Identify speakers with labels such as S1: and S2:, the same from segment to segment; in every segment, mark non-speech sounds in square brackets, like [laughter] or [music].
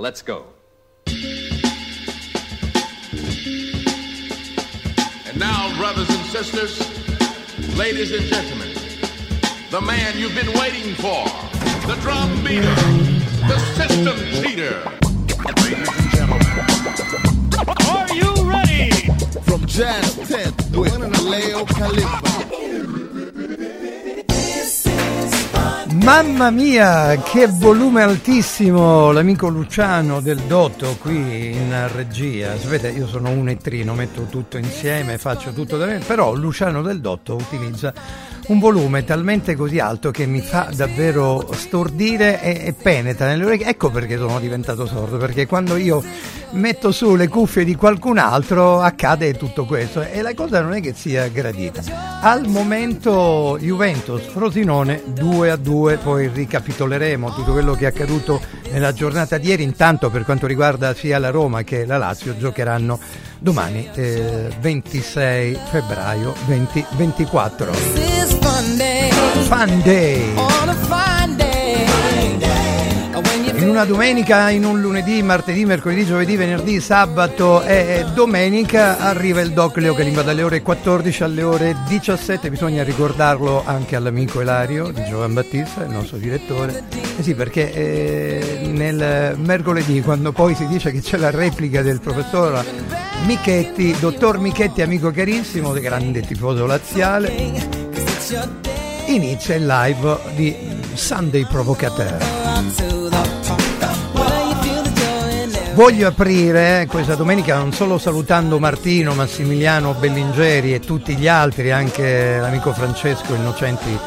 S1: Let's go.
S2: And now, brothers and sisters, ladies and gentlemen, the man you've been waiting for, the drum beater, the system cheater. Ladies and gentlemen,
S3: Are you ready?
S4: From Jam 10 with Leo Calippo.
S5: Mamma mia, che volume altissimo l'amico Luciano del Dotto qui in regia. Sapete, io sono un ettrino, metto tutto insieme, faccio tutto da me, però Luciano del Dotto utilizza un volume talmente così alto che mi fa davvero stordire e, e penetra nelle orecchie. Ecco perché sono diventato sordo, perché quando io metto su le cuffie di qualcun altro accade tutto questo e la cosa non è che sia gradita. Al momento Juventus Frosinone 2 a 2, poi ricapitoleremo tutto quello che è accaduto nella giornata di ieri. Intanto per quanto riguarda sia la Roma che la Lazio giocheranno domani eh, 26 febbraio 2024.
S6: Fun day,
S5: In una domenica, in un lunedì, martedì, mercoledì, giovedì, venerdì, sabato e domenica arriva il doc Leo Calimba dalle ore 14 alle ore 17. Bisogna ricordarlo anche all'amico Elario di Giovan Battista, il nostro direttore. Eh sì, perché eh, nel mercoledì, quando poi si dice che c'è la replica del professor Michetti, dottor Michetti, amico carissimo, grande tifoso laziale, inizia il live di Sunday Provocateur. Voglio aprire questa domenica non solo salutando Martino, Massimiliano Bellingeri e tutti gli altri, anche l'amico Francesco Innocenti,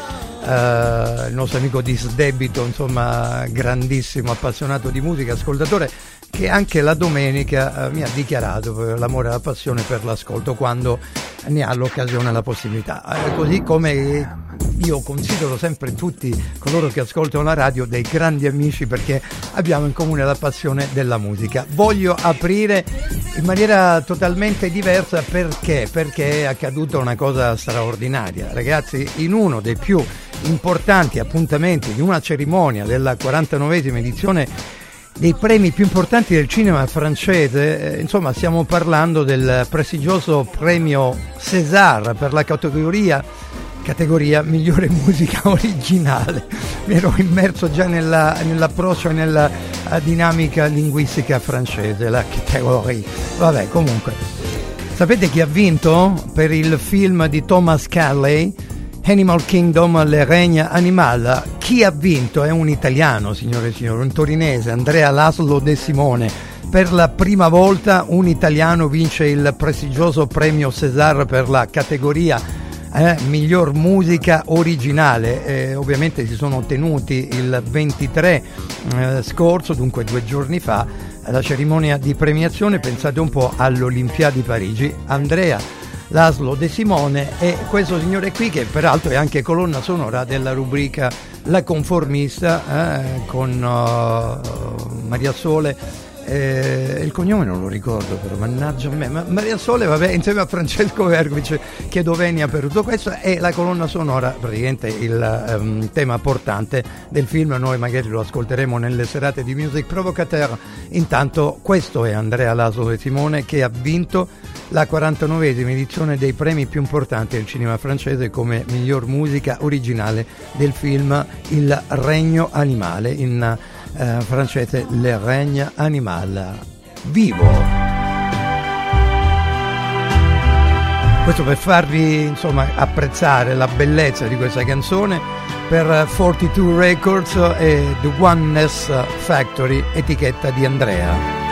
S5: eh, il nostro amico disdebito, insomma grandissimo appassionato di musica, ascoltatore, che anche la domenica eh, mi ha dichiarato l'amore e la passione per l'ascolto quando ne ha l'occasione e la possibilità. Eh, così come io considero sempre tutti coloro che ascoltano la radio dei grandi amici perché abbiamo in comune la passione della musica. Voglio aprire in maniera totalmente diversa perché? Perché è accaduta una cosa straordinaria. Ragazzi, in uno dei più importanti appuntamenti di una cerimonia della 49esima edizione dei premi più importanti del cinema francese, eh, insomma stiamo parlando del prestigioso premio César per la categoria, categoria migliore [laughs] musica originale. Mi ero immerso già nella- nell'approccio e nella eh, dinamica linguistica francese, la categoria. Vabbè, comunque. Sapete chi ha vinto per il film di Thomas Calley? Animal Kingdom, Le Regna Animal. Chi ha vinto è un italiano, signore e signori, un torinese, Andrea Laszlo De Simone. Per la prima volta un italiano vince il prestigioso premio César per la categoria eh, miglior musica originale. Eh, ovviamente si sono tenuti il 23 eh, scorso, dunque due giorni fa, la cerimonia di premiazione. Pensate un po' all'Olimpiadi Parigi. Andrea Laszlo De Simone e questo signore qui che peraltro è anche colonna sonora della rubrica La Conformista eh, con uh, Maria Sole. Eh, il cognome non lo ricordo però mannaggia a me Ma Maria Sole vabbè insieme a Francesco Vergovic chiedo venia per tutto questo e la colonna sonora praticamente il ehm, tema portante del film. Noi magari lo ascolteremo nelle serate di Music Provocateur. Intanto questo è Andrea Laszlo De Simone che ha vinto la 49esima edizione dei premi più importanti del cinema francese come miglior musica originale del film Il Regno Animale, in eh, francese Le Règne Animal. Vivo! Questo per farvi insomma, apprezzare la bellezza di questa canzone per 42 Records e The Oneness Factory, etichetta di Andrea.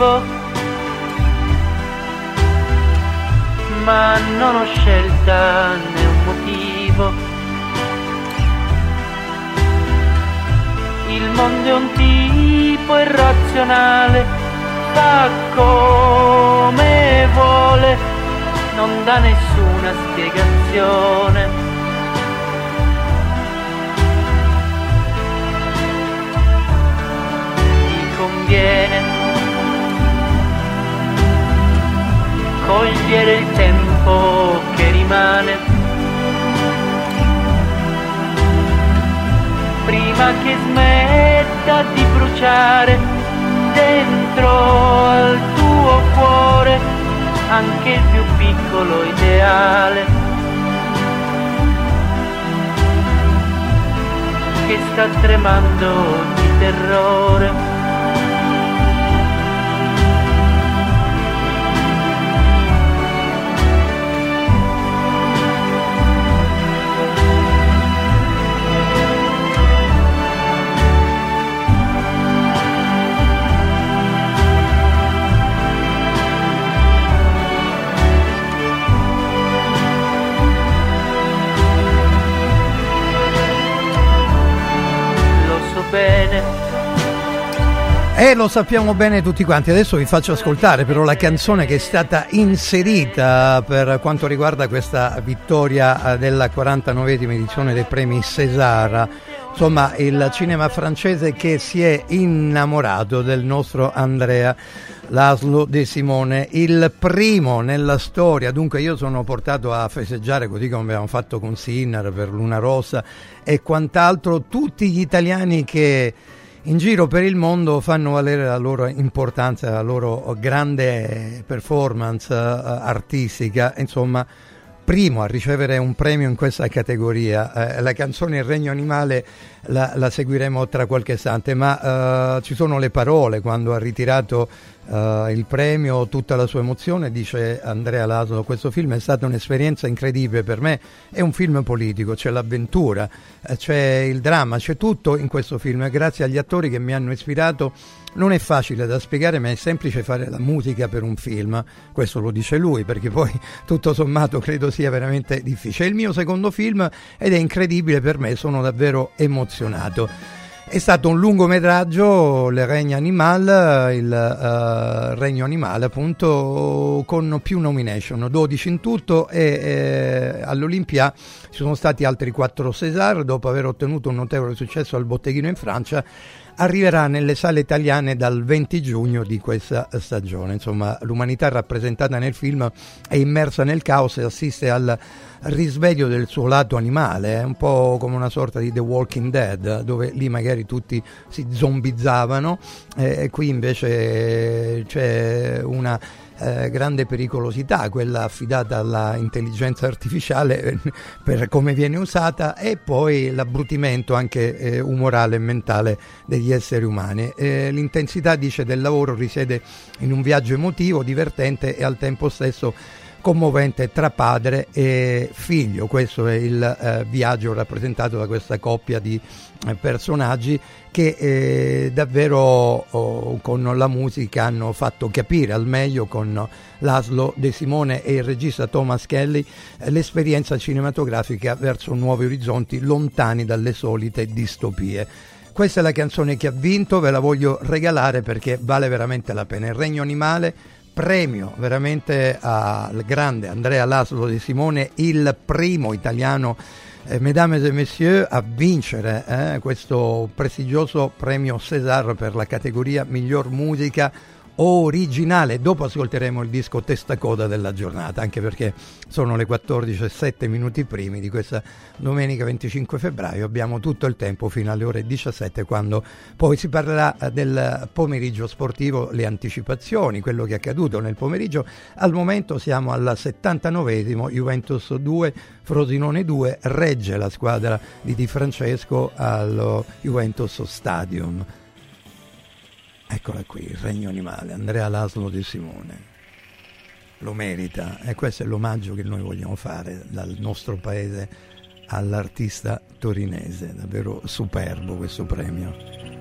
S7: Vivo, ma non ho scelta né un motivo. Il mondo è un tipo irrazionale, fa come vuole, non dà nessuna spiegazione. Ti cogliere il tempo che rimane. Prima che smetta di bruciare dentro al tuo cuore anche il più piccolo ideale che sta tremando di terrore.
S5: E lo sappiamo bene tutti quanti. Adesso vi faccio ascoltare però la canzone che è stata inserita per quanto riguarda questa vittoria eh, della 49esima edizione dei premi César. Insomma, il cinema francese che si è innamorato del nostro Andrea Laszlo De Simone, il primo nella storia. Dunque io sono portato a festeggiare così come abbiamo fatto con Sinner per Luna Rossa e quant'altro tutti gli italiani che in giro per il mondo fanno valere la loro importanza, la loro grande performance eh, artistica, insomma, primo a ricevere un premio in questa categoria. Eh, la canzone Il Regno Animale la, la seguiremo tra qualche istante, ma eh, ci sono le parole quando ha ritirato eh, il premio, tutta la sua emozione, dice Andrea Laslo, questo film è stata un'esperienza incredibile per me, è un film politico, c'è l'avventura, eh, c'è il dramma, c'è tutto in questo film grazie agli attori che mi hanno ispirato non è facile da spiegare, ma è semplice fare la musica per un film. Questo lo dice lui, perché poi [laughs] tutto sommato credo sia veramente difficile. È il mio secondo film ed è incredibile per me, sono davvero emozionato. È stato un lungometraggio, Le Regno Animal, il eh, Regno Animale appunto, con più nomination, 12 in tutto e eh, all'Olimpia ci sono stati altri 4 César dopo aver ottenuto un notevole successo al botteghino in Francia arriverà nelle sale italiane dal 20 giugno di questa stagione. Insomma, l'umanità rappresentata nel film è immersa nel caos e assiste al risveglio del suo lato animale, è un po' come una sorta di The Walking Dead, dove lì magari tutti si zombizzavano eh, e qui invece c'è una eh, grande pericolosità, quella affidata all'intelligenza artificiale eh, [laughs] per come viene usata e poi l'abbrutimento anche eh, umorale e mentale degli esseri umani. Eh, l'intensità dice del lavoro risiede in un viaggio emotivo, divertente e al tempo stesso commovente tra padre e figlio. Questo è il eh, viaggio rappresentato da questa coppia di eh, personaggi che eh, davvero oh, con la musica hanno fatto capire al meglio con Laszlo De Simone e il regista Thomas Kelly eh, l'esperienza cinematografica verso nuovi orizzonti lontani dalle solite distopie. Questa è la canzone che ha vinto, ve la voglio regalare perché vale veramente la pena. Il Regno Animale premio veramente al grande Andrea Laszlo De Simone, il primo italiano, eh, mesdames et messieurs, a vincere eh, questo prestigioso premio César per la categoria miglior musica originale. Dopo ascolteremo il disco Testa Coda della giornata, anche perché sono le 14 e 7 minuti primi di questa domenica 25 febbraio. Abbiamo tutto il tempo fino alle ore 17 quando poi si parlerà eh, del pomeriggio sportivo, le anticipazioni, quello che è accaduto nel pomeriggio. Al momento siamo al 79esimo, Juventus 2, Frosinone 2, regge la squadra di Di Francesco allo Juventus Stadium. Eccola qui, il regno animale, Andrea Laslo di Simone. Lo merita e questo è l'omaggio che noi vogliamo fare dal nostro paese all'artista torinese. Davvero superbo questo premio.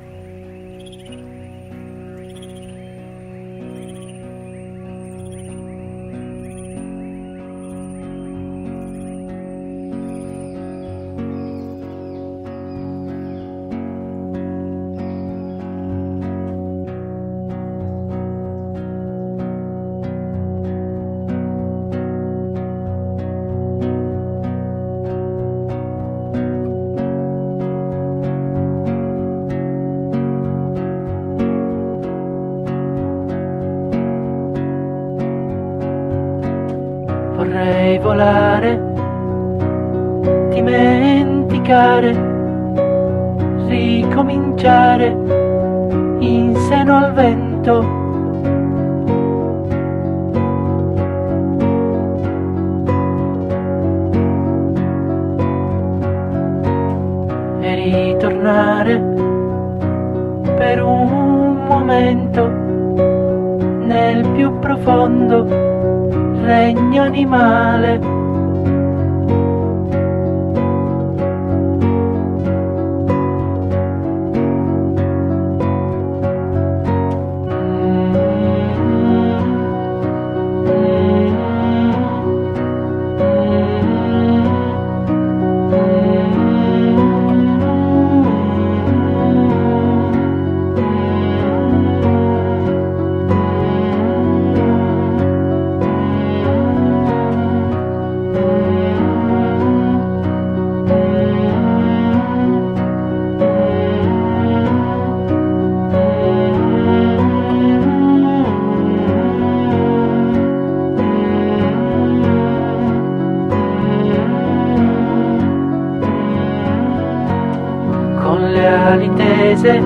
S7: Con le ali tese,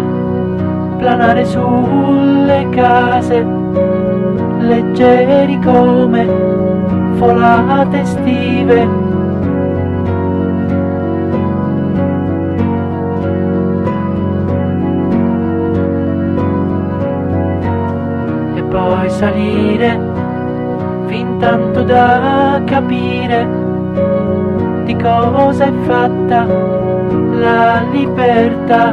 S7: planare sulle case, leggeri come folate estive. E poi salire fin tanto da capire di cosa è fatta la libertà.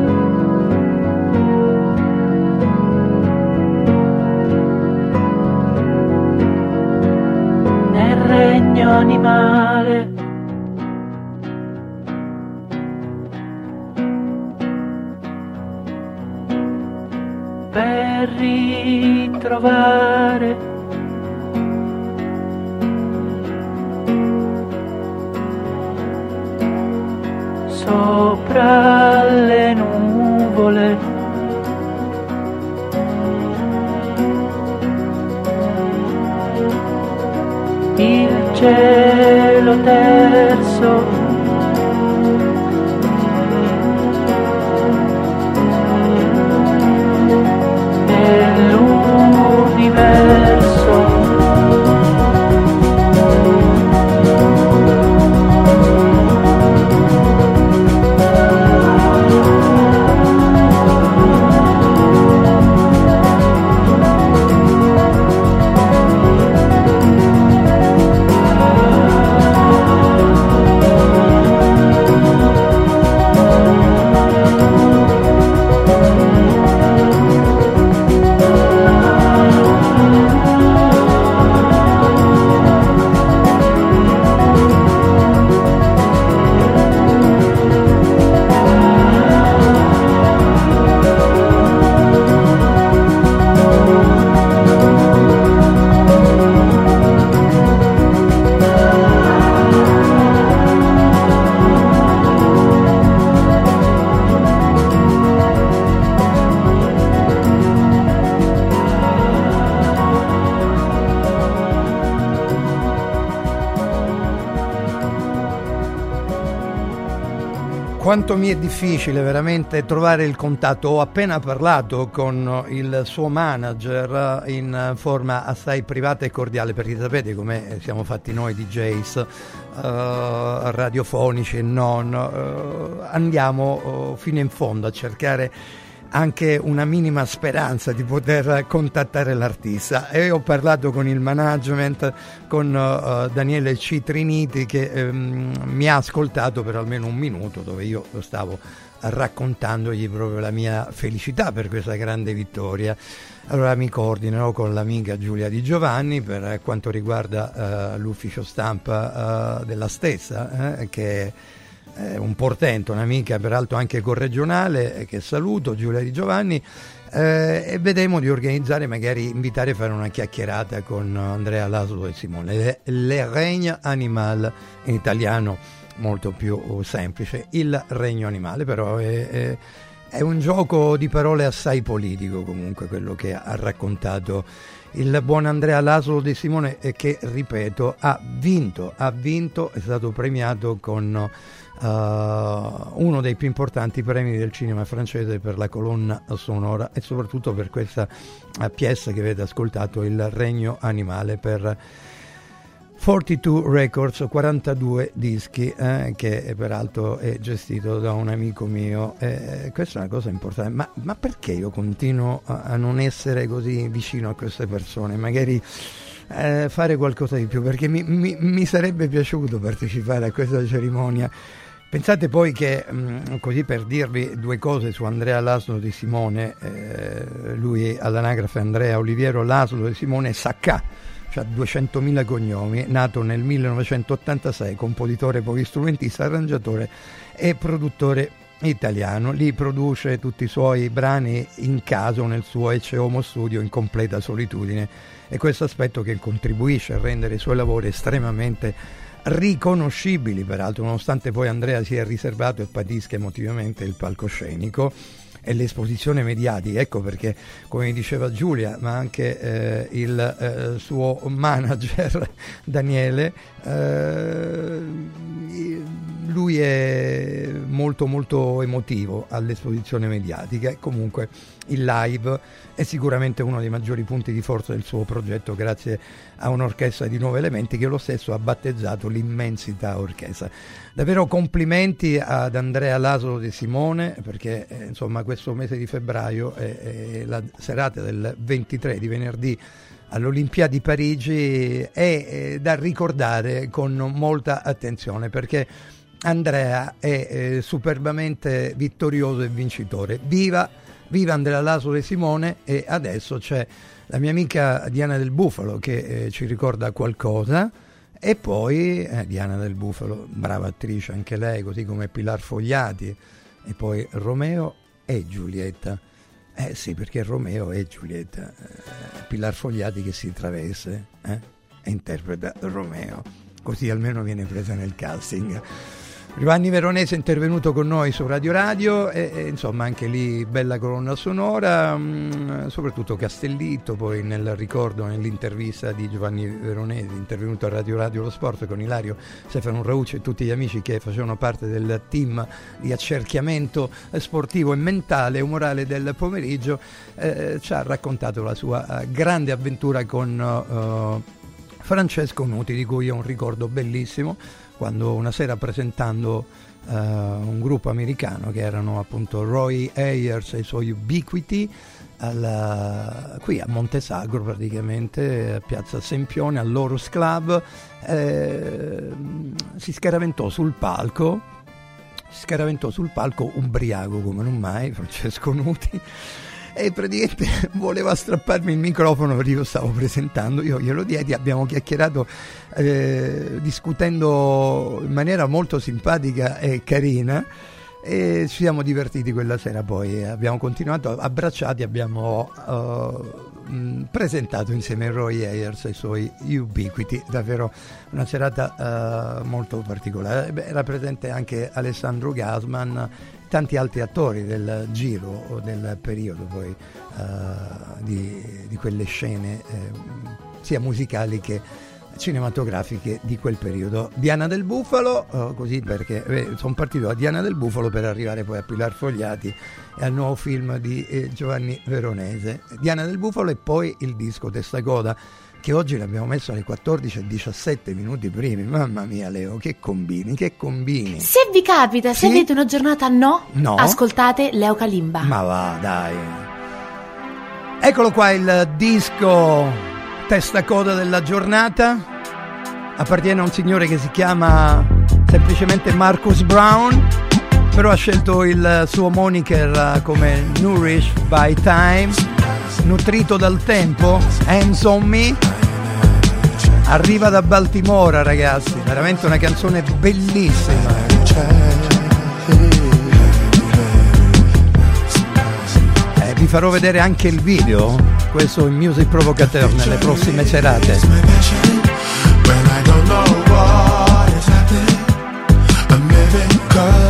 S7: Nel regno animale. Per ritrovare cielo
S5: Quanto mi è difficile veramente trovare il contatto. Ho appena parlato con il suo manager in forma assai privata e cordiale, perché sapete come siamo fatti noi DJs eh, radiofonici e non. eh, andiamo eh, fino in fondo a cercare anche una minima speranza di poter contattare l'artista e ho parlato con il management con eh, Daniele C. Triniti che ehm, mi ha ascoltato per almeno un minuto dove io stavo raccontandogli proprio la mia felicità per questa grande vittoria allora mi coordinerò con l'amica Giulia Di Giovanni per quanto riguarda eh, l'ufficio stampa eh, della stessa eh, che è un portento, un'amica peraltro anche corregionale eh, che saluto, Giulia Di Giovanni, eh, e vedremo di organizzare, magari invitare a fare una chiacchierata con Andrea Laslo e Simone. Le, le Regne Animal in italiano molto più semplice, il regno animale però è, è È un gioco di parole assai politico comunque quello che ha raccontato il buon Andrea Lasolo De Simone che, ripeto, ha vinto, ha vinto, è stato premiato con uh, uno dei più importanti premi del cinema francese per la colonna sonora e soprattutto per questa uh, pièce che avete ascoltato, Il Regno Animale, per 42 Records, 42 dischi, eh, che peraltro è gestito da un amico mio. Eh, questa è una cosa importante, ma, ma perché io continuo a, a, non essere così vicino a queste persone? Magari eh, fare qualcosa di più, perché mi, mi, mi, sarebbe piaciuto partecipare a questa cerimonia. Pensate poi che, mh, così per dirvi due cose su Andrea Laslo di Simone, eh, lui all'anagrafe Andrea Oliviero Laslo di Simone Saccà cioè 200.000 cognomi, nato nel 1986, compositore, polistrumentista, arrangiatore e produttore italiano. Lì produce tutti i suoi brani in casa nel suo Ecce Homo Studio in completa solitudine e questo aspetto che contribuisce a rendere i suoi lavori estremamente riconoscibili, peraltro, nonostante poi Andrea sia riservato e patisca emotivamente il palcoscenico e l'esposizione mediatica. Ecco perché, come diceva Giulia, ma anche eh, il eh, suo manager [laughs] Daniele, eh, lui è molto molto emotivo all'esposizione mediatica e comunque il live è sicuramente uno dei maggiori punti di forza del suo progetto grazie a un'orchestra di nuovi elementi che lo stesso ha battezzato l'immensità orchestra. Davvero complimenti ad Andrea Lasolo di Simone perché eh, insomma questo mese di febbraio è, è la serata del 23 di venerdì all'Olimpiadi Parigi è da ricordare con molta attenzione perché Andrea è eh, superbamente vittorioso e vincitore. Viva, viva Andrea Lasolo e Simone e adesso c'è la mia amica Diana del Bufalo che eh, ci ricorda qualcosa e poi eh, Diana del Bufalo, brava attrice anche lei, così come Pilar Fogliati e poi Romeo e Giulietta. Eh sì, perché Romeo e Giulietta, eh, Pilar Fogliati che si travesse eh, e interpreta Romeo, così almeno viene presa nel casting. Giovanni Veronese è intervenuto con noi su Radio Radio e, e insomma anche lì bella colonna sonora, mh, soprattutto Castellitto, poi nel ricordo, nell'intervista di Giovanni Veronese, intervenuto a Radio Radio Lo Sport con Ilario Stefano Raucci e tutti gli amici che facevano parte del team di accerchiamento sportivo e mentale e umorale del pomeriggio, eh, ci ha raccontato la sua uh, grande avventura con uh, Francesco Nuti, di cui ho un ricordo bellissimo quando una sera presentando uh, un gruppo americano che erano appunto Roy Ayers e i suoi Ubiquity alla, qui a Montesagro praticamente a Piazza Sempione all'Orus Club eh, si scaraventò sul palco si scaraventò sul palco ubriaco come non mai Francesco Nuti e praticamente [laughs] voleva strapparmi il microfono perché io stavo presentando, io glielo diedi, abbiamo chiacchierato eh, discutendo in maniera molto simpatica e carina e ci siamo divertiti quella sera. Poi abbiamo continuato abbracciati abbiamo uh, presentato insieme Roy Ayers i suoi Ubiquity davvero una serata uh, molto particolare. Era presente anche Alessandro Gasman tanti altri attori del giro o del periodo poi uh, di, di, quelle scene eh, sia musicali che cinematografiche di quel periodo. Diana del Bufalo, uh, così perché eh, sono partito da Diana del Bufalo per arrivare poi a Pilar Fogliati e al nuovo film di eh, Giovanni Veronese. Diana del Bufalo e poi il disco Testa Coda che oggi l'abbiamo messo alle 14.17 minuti primi. Mamma mia, Leo, che combini, che combini.
S1: Se vi capita,
S5: Sì?
S1: se avete una giornata no,
S5: No.
S1: ascoltate Leo Kalimba.
S5: Ma va, dai. Eccolo qua il disco testa coda della giornata. Appartiene a un signore che si chiama semplicemente Marcus Brown, però ha scelto il suo moniker come Nourished by Time, nutrito dal tempo, Hands on Me. Arriva da Baltimora, ragazzi, veramente una canzone bellissima. Eh, vi farò vedere anche il video, questo in Music Provocateur nelle prossime serate.
S3: When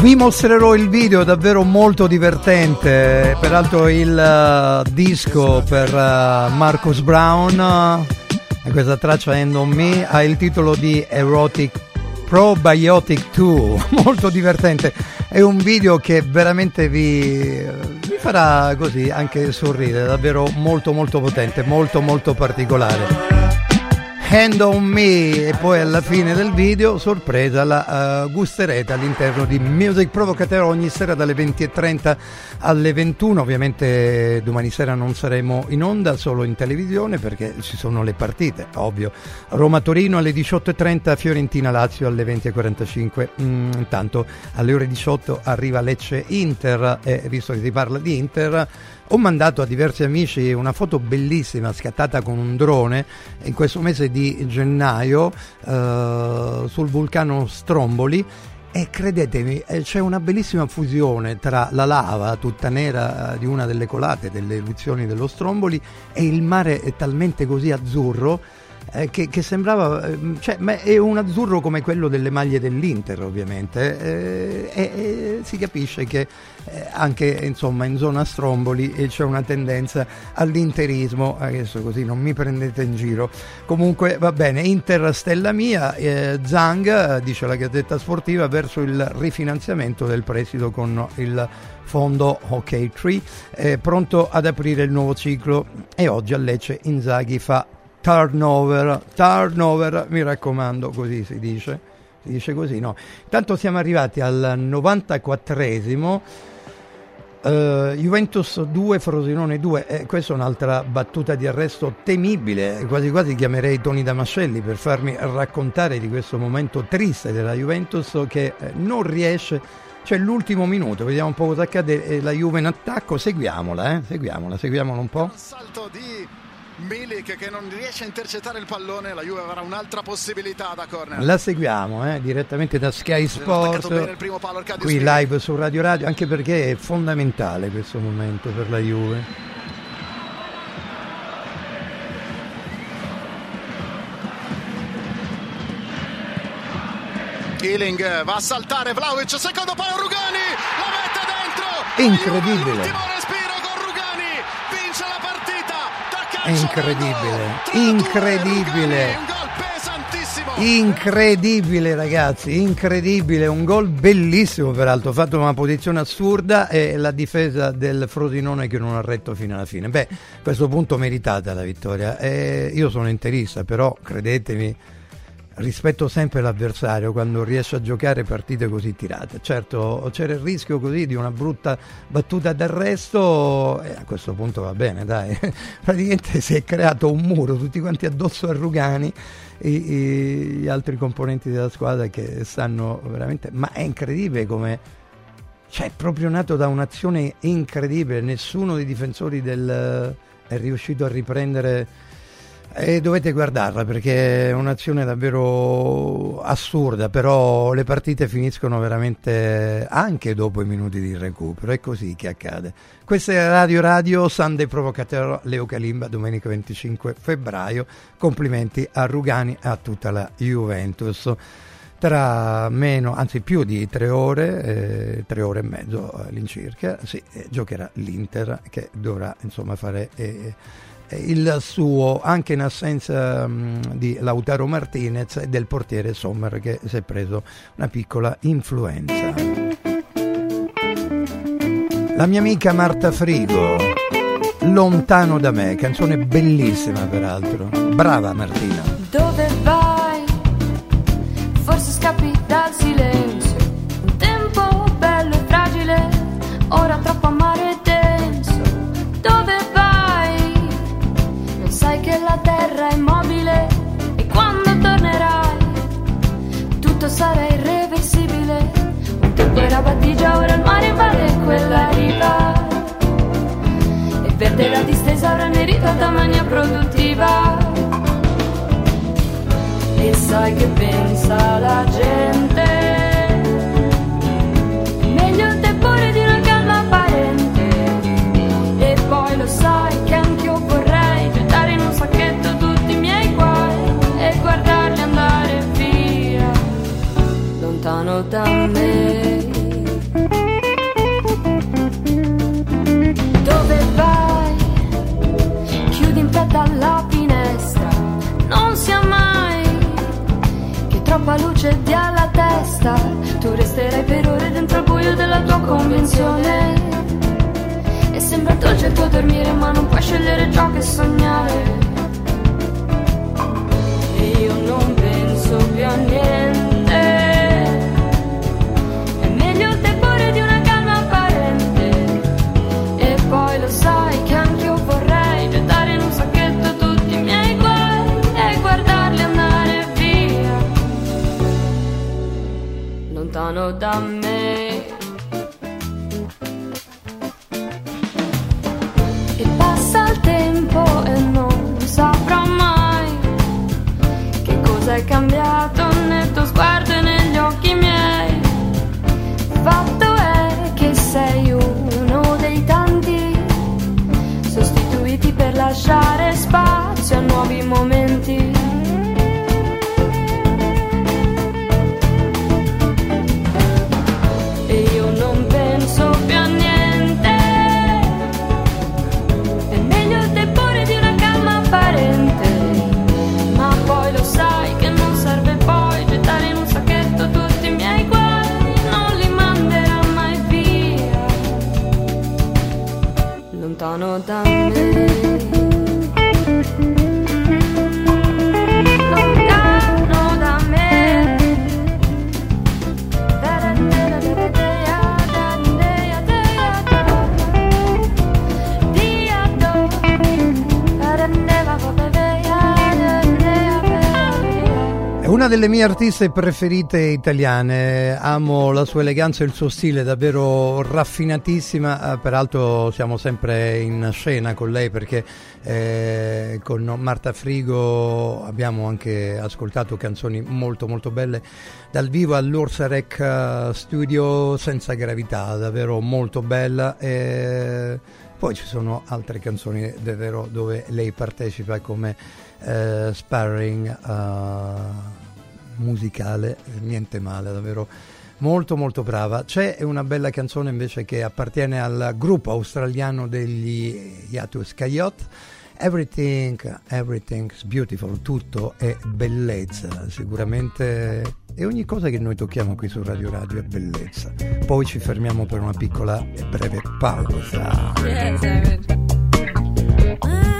S5: Vi mostrerò il video davvero molto divertente, peraltro il eh, disco per eh, Marcus Brown, eh, questa traccia End on Me, ha il titolo di Erotic Probiotic 2, [laughs] molto divertente, è un video che veramente vi, vi farà così anche sorridere, davvero molto molto potente, molto molto particolare. Hand on Me e poi alla fine del video, sorpresa, la eh, gusterete all'interno di Music Provocateur ogni sera dalle 20.30 alle 21. Ovviamente domani sera non saremo in onda, solo in televisione perché ci sono le partite, ovvio. Roma-Torino alle 18.30, Fiorentina-Lazio alle 20.45. Mm, intanto alle ore 18 arriva Lecce-Inter e visto che si parla di Inter... Ho mandato a diversi amici una foto bellissima scattata con un drone in questo mese di gennaio eh, sul vulcano Stromboli. E credetemi eh, c'è una bellissima fusione tra la lava tutta nera eh, di una delle colate delle eruzioni dello Stromboli e il mare è talmente così azzurro eh, che, che sembrava, ehm, cioè, è un azzurro come quello delle maglie dell'Inter ovviamente eh, e, si capisce che eh, anche insomma in zona Stromboli eh, c'è una tendenza all'interismo, adesso così non mi prendete in giro, comunque va bene, Inter stella mia, eh, eh, dice la Gazzetta Sportiva verso il rifinanziamento del prestito con il fondo Hockey Tree, è pronto ad aprire il nuovo ciclo. E oggi a Lecce Inzaghi fa turnover, turnover, mi raccomando, così si dice, si dice così, no. Intanto siamo arrivati al 94esimo, eh, Juventus 2, Frosinone 2, eh, questa è un'altra battuta di arresto temibile, quasi quasi chiamerei Toni Damascelli per farmi raccontare di questo momento triste della Juventus che eh, non riesce, cioè l'ultimo minuto, vediamo un po' cosa accade, la Juve in attacco, seguiamola, eh, seguiamola, seguiamola un po'.
S8: Salto di Milik che non riesce a intercettare il pallone, la Juve avrà un'altra possibilità da corner.
S5: La seguiamo eh, direttamente da Sky Sport,
S8: palo
S5: qui
S8: Spinelli.
S5: live su Radio Radio, anche perché è fondamentale questo momento per la Juve.
S8: Ealing va a saltare Vlaovic, secondo palo Rugani, la mette dentro.
S5: Incredibile.
S8: L'ultimo respiro con Rugani, vince la partita.
S5: Incredibile, incredibile. Incredibile ragazzi, incredibile, un gol bellissimo peraltro, fatto in una posizione assurda e la difesa del Frosinone che non ha retto fino alla fine. Beh, a questo punto meritata la vittoria. Eh, io sono interista, però credetemi, rispetto sempre l'avversario quando riesce a giocare partite così tirate. Certo, c'era il rischio così di una brutta battuta d'arresto e a questo punto va bene, dai. [laughs] Praticamente si è creato un muro tutti quanti addosso a Rugani i- i- gli altri componenti della squadra che stanno veramente ma è incredibile come cioè è proprio nato da un'azione incredibile nessuno dei difensori del è riuscito a riprendere E dovete guardarla perché è un'azione davvero assurda, però le partite finiscono veramente anche dopo i minuti di recupero, è così che accade. Questa è Radio Radio, Sunday Provocateur, Leo Calimba, domenica 25 febbraio. Complimenti a Rugani e a tutta la Juventus. Tra meno, anzi più di tre ore, eh, tre ore e mezzo all'incirca, sì, eh, giocherà l'Inter che dovrà insomma fare... Eh, il suo anche in assenza mh, di Lautaro Martinez e del portiere Sommer che si è preso una piccola influenza. La mia amica Marta Frigo, Lontano da me, canzone bellissima peraltro. Brava Martina.
S9: Dove vai? Forse scappi sarà irreversibile. Un tempo era battigia, ora il mare invade quella riva. E perde la distesa, ora ne ritata mania produttiva. E sai che pensa la gente? Meglio il tepore di una calma apparente. E poi lo sai lontano da me. Dove vai? Chiudi in fretta la finestra, non sia mai che troppa luce dia alla testa. Tu resterai per ore dentro il buio della tua convenzione. E sembra dolce il tuo dormire, ma non puoi scegliere ciò che sognare. E io non penso più a niente. Lontano da me. E passa il tempo e non saprò mai che cosa è cambiato nel tuo sguardo e negli occhi miei. Fatto è che sei uno dei tanti sostituiti per lasciare spazio Lontano da me.
S5: Una delle mie artiste preferite italiane, amo la sua eleganza e il suo stile davvero raffinatissima, eh, peraltro siamo sempre in scena con lei perché eh, con Marta Frigo abbiamo anche ascoltato canzoni molto molto belle dal vivo all'Ursa Rec eh, Studio senza gravità, davvero molto bella. E poi ci sono altre canzoni davvero dove lei partecipa come eh, sparring eh, musicale, niente male, davvero molto molto brava. C'è una bella canzone invece che appartiene al gruppo australiano degli Yatus Coyote. Everything, everything's beautiful, tutto è bellezza, sicuramente e ogni cosa che noi tocchiamo qui su Radio Radio è bellezza. Poi ci fermiamo per una piccola e breve pausa.
S10: I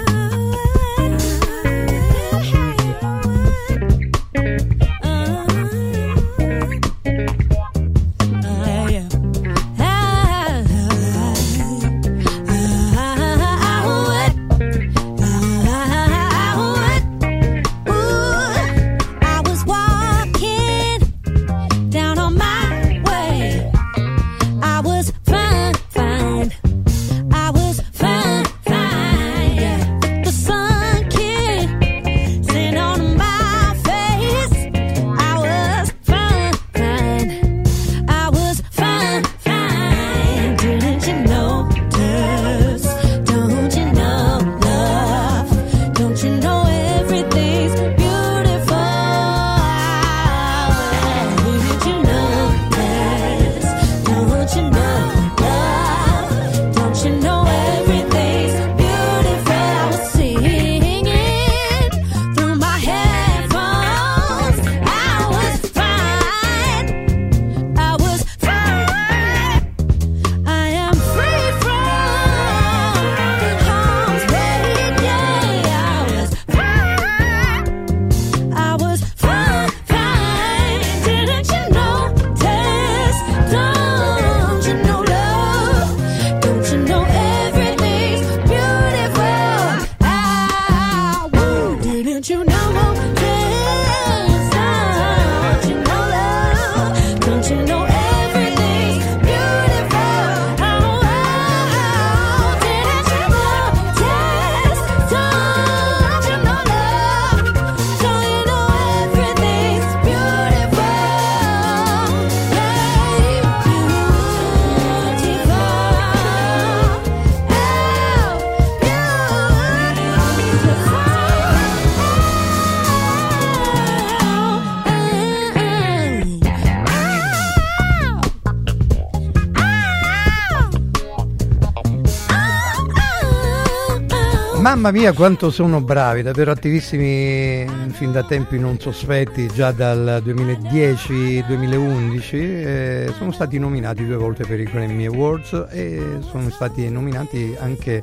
S5: Mamma mia quanto sono bravi, davvero attivissimi fin da tempi non sospetti, già dal 2010-2011, eh, sono stati nominati due volte per i Grammy Awards e sono stati nominati anche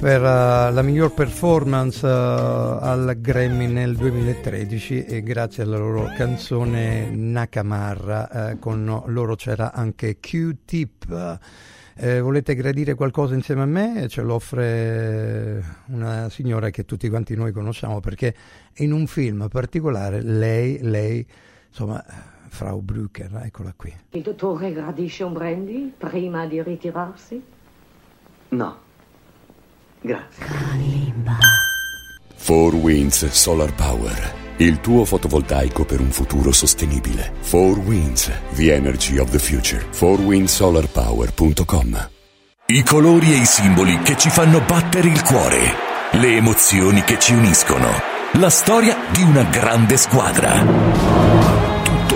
S5: per uh, la miglior performance uh, al Grammy nel 2013 e grazie alla loro canzone Nakamarra, uh, con loro c'era anche Q-Tip. Eh, volete gradire qualcosa insieme a me? Ce l'offre una signora che tutti quanti noi conosciamo perché in un film particolare lei, lei, insomma, Frau Brücker, eccola qui.
S11: Il dottore gradisce un brandy prima di ritirarsi?
S12: No. Grazie.
S13: Kalimba.
S14: 4 Winds Solar Power. Il tuo fotovoltaico per un futuro sostenibile. 4 Winds, the energy of the future. 4windsolarpower.com
S15: I colori e i simboli che ci fanno battere il cuore. Le emozioni che ci uniscono. La storia di una grande squadra.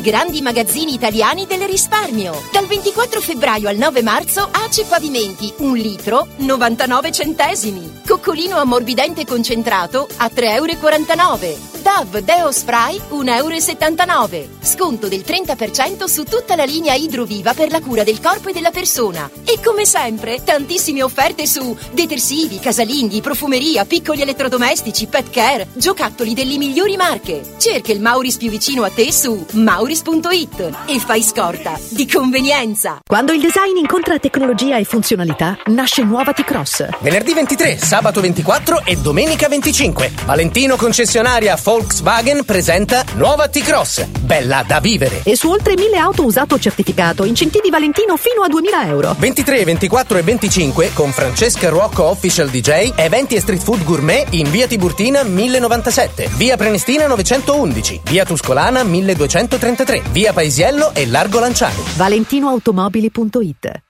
S16: I grandi magazzini italiani del risparmio. Dal 24 febbraio al 9 marzo Ace Pavimenti, un litro, 99 centesimi. Coccolino ammorbidente concentrato a 3,49 euro. Dove Deo Spray 1,79 euro. Sconto del 30% su tutta la linea Idroviva per la cura del corpo e della persona. E come sempre, tantissime offerte su detersivi, casalinghi, profumeria, piccoli elettrodomestici, pet care, giocattoli delle migliori marche. Cerca il Mauris più vicino a te su mauris.it e fai scorta di convenienza.
S17: Quando il design incontra tecnologia e funzionalità, nasce nuova T-Cross.
S18: Venerdì 23, sabato 24 e domenica 25. Valentino concessionaria Volkswagen presenta nuova T-Cross. Bella da vivere.
S17: E su oltre 1000 auto usato certificato, incentivi Valentino fino a 2000 euro.
S18: 23, 24 e 25 con Francesca Rocco Official DJ, eventi e street food gourmet in via Tiburtina 1097, via Prenestina 911, via Tuscolana 1233, via Paesiello e Largo Lanciani.
S17: ValentinoAutomobili.it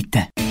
S19: www.radioticino.it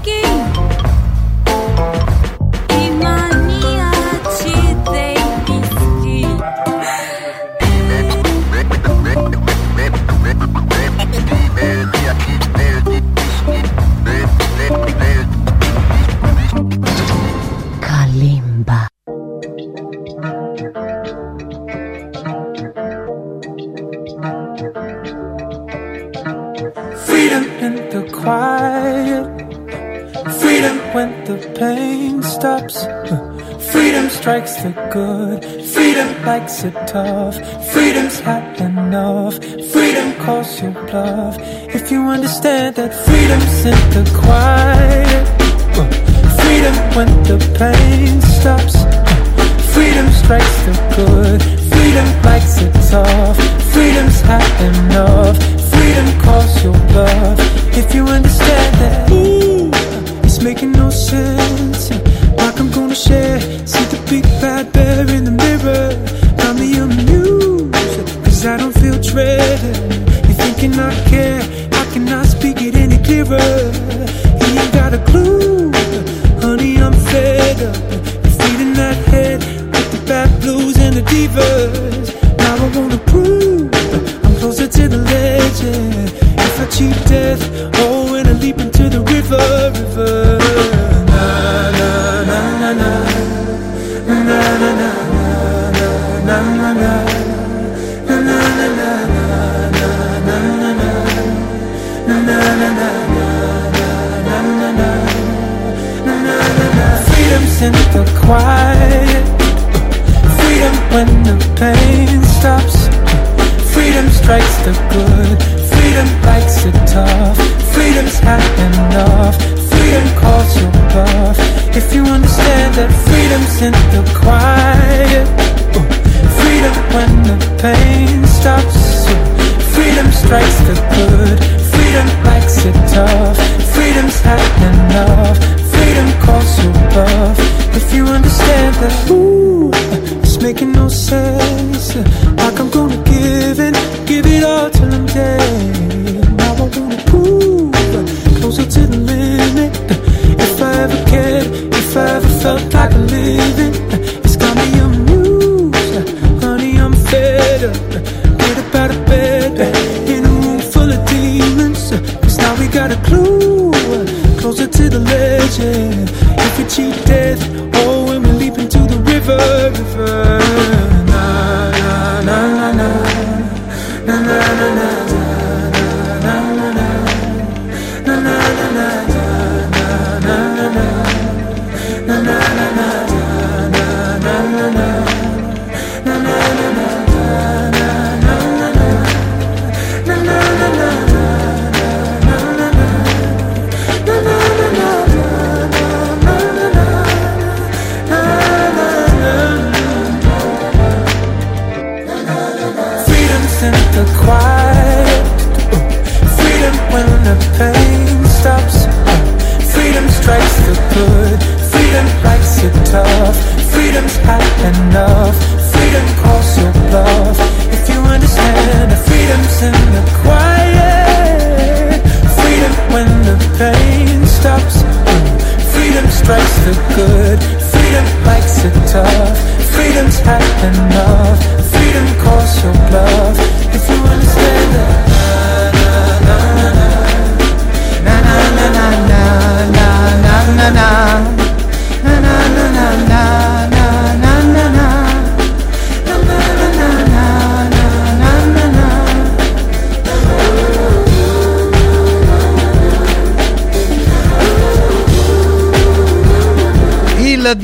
S20: the quiet. Freedom when the pain stops. Freedom strikes the good. Freedom likes it tough. Freedom's had enough. Freedom calls your bluff. If you understand that freedom's in the quiet. Freedom when the pain stops. Freedom strikes the good. Freedom likes it tough. Freedom's had enough. Freedom calls your bluff. If you understand that, ooh, it's making no sense. Like I'm gonna share. See the big bad bear in the mirror. Got me amused. Cause I don't feel dread. You thinking I care? I cannot speak it any clearer? You ain't got a clue. Honey, I'm fed up. You're feeding that head with the bad blues and the divas. Now I wanna prove closer to the legend. If I cheat death, oh, and I leap into the river, river. Na na na na na. Na na na na na na na na. Freedom's in the quiet. Freedom when the pain stops. Freedom strikes the good. Freedom likes the tough. Freedom's had enough. Freedom calls your bluff. If you understand that freedom's in the quiet. Freedom when the pain stops. Freedom strikes the good. Freedom likes it tough. Freedom's had enough. Freedom calls your bluff. If you understand that, ooh, it's making no sense. Like I'm gonna give it, give it all till I'm dead. Now I wanna prove closer to the limit. If I ever cared, if I ever felt like living,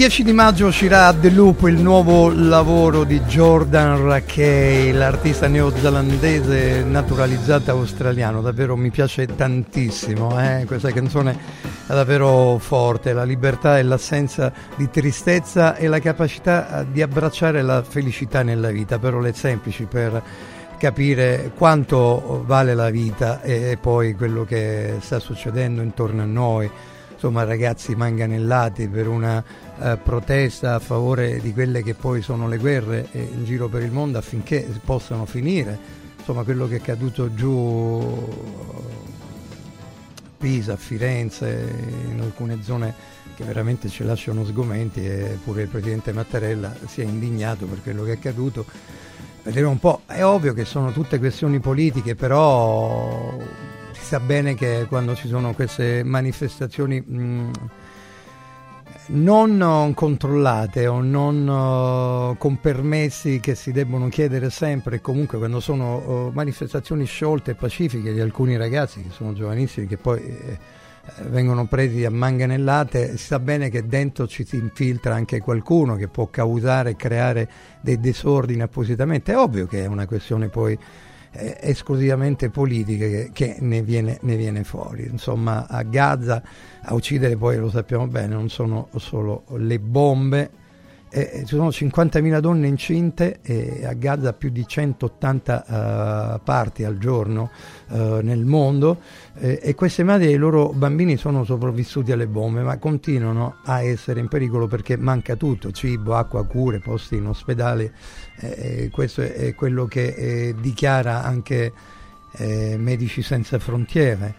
S5: 10 di maggio uscirà a The Loop il nuovo lavoro di Jordan Rackey, l'artista neozelandese naturalizzato australiano. Davvero mi piace tantissimo, eh? questa canzone è davvero forte. La libertà e l'assenza di tristezza e la capacità di abbracciare la felicità nella vita, parole semplici per capire quanto vale la vita e poi quello che sta succedendo intorno a noi insomma ragazzi manganellati per una eh, protesta a favore di quelle che poi sono le guerre eh, in giro per il mondo affinché possano finire insomma quello che è accaduto giù Pisa, a Firenze, in alcune zone che veramente ci lasciano sgomenti e pure il presidente Mattarella si è indignato per quello che è accaduto. Vedremo un po', è ovvio che sono tutte questioni politiche, però sa bene che quando ci sono queste manifestazioni mh, non controllate o non uh, con permessi che si debbono chiedere sempre, comunque quando sono uh, manifestazioni sciolte e pacifiche di alcuni ragazzi che sono giovanissimi che poi eh, vengono presi a manganellate, si sa bene che dentro ci si infiltra anche qualcuno che può causare e creare dei disordini appositamente. È ovvio che è una questione poi eh, esclusivamente politiche che, che ne, viene, ne, viene, fuori. Insomma, a Gaza a uccidere poi lo sappiamo bene, non sono solo le bombe. Eh, ci sono 50.000 donne incinte e a Gaza più di 180 uh, parti al giorno uh, nel mondo eh, e queste madri e i loro bambini sono sopravvissuti alle bombe ma continuano a essere in pericolo perché manca tutto, cibo, acqua, cure, posti in ospedale eh, questo è, quello che eh, dichiara anche eh, Medici Senza Frontiere,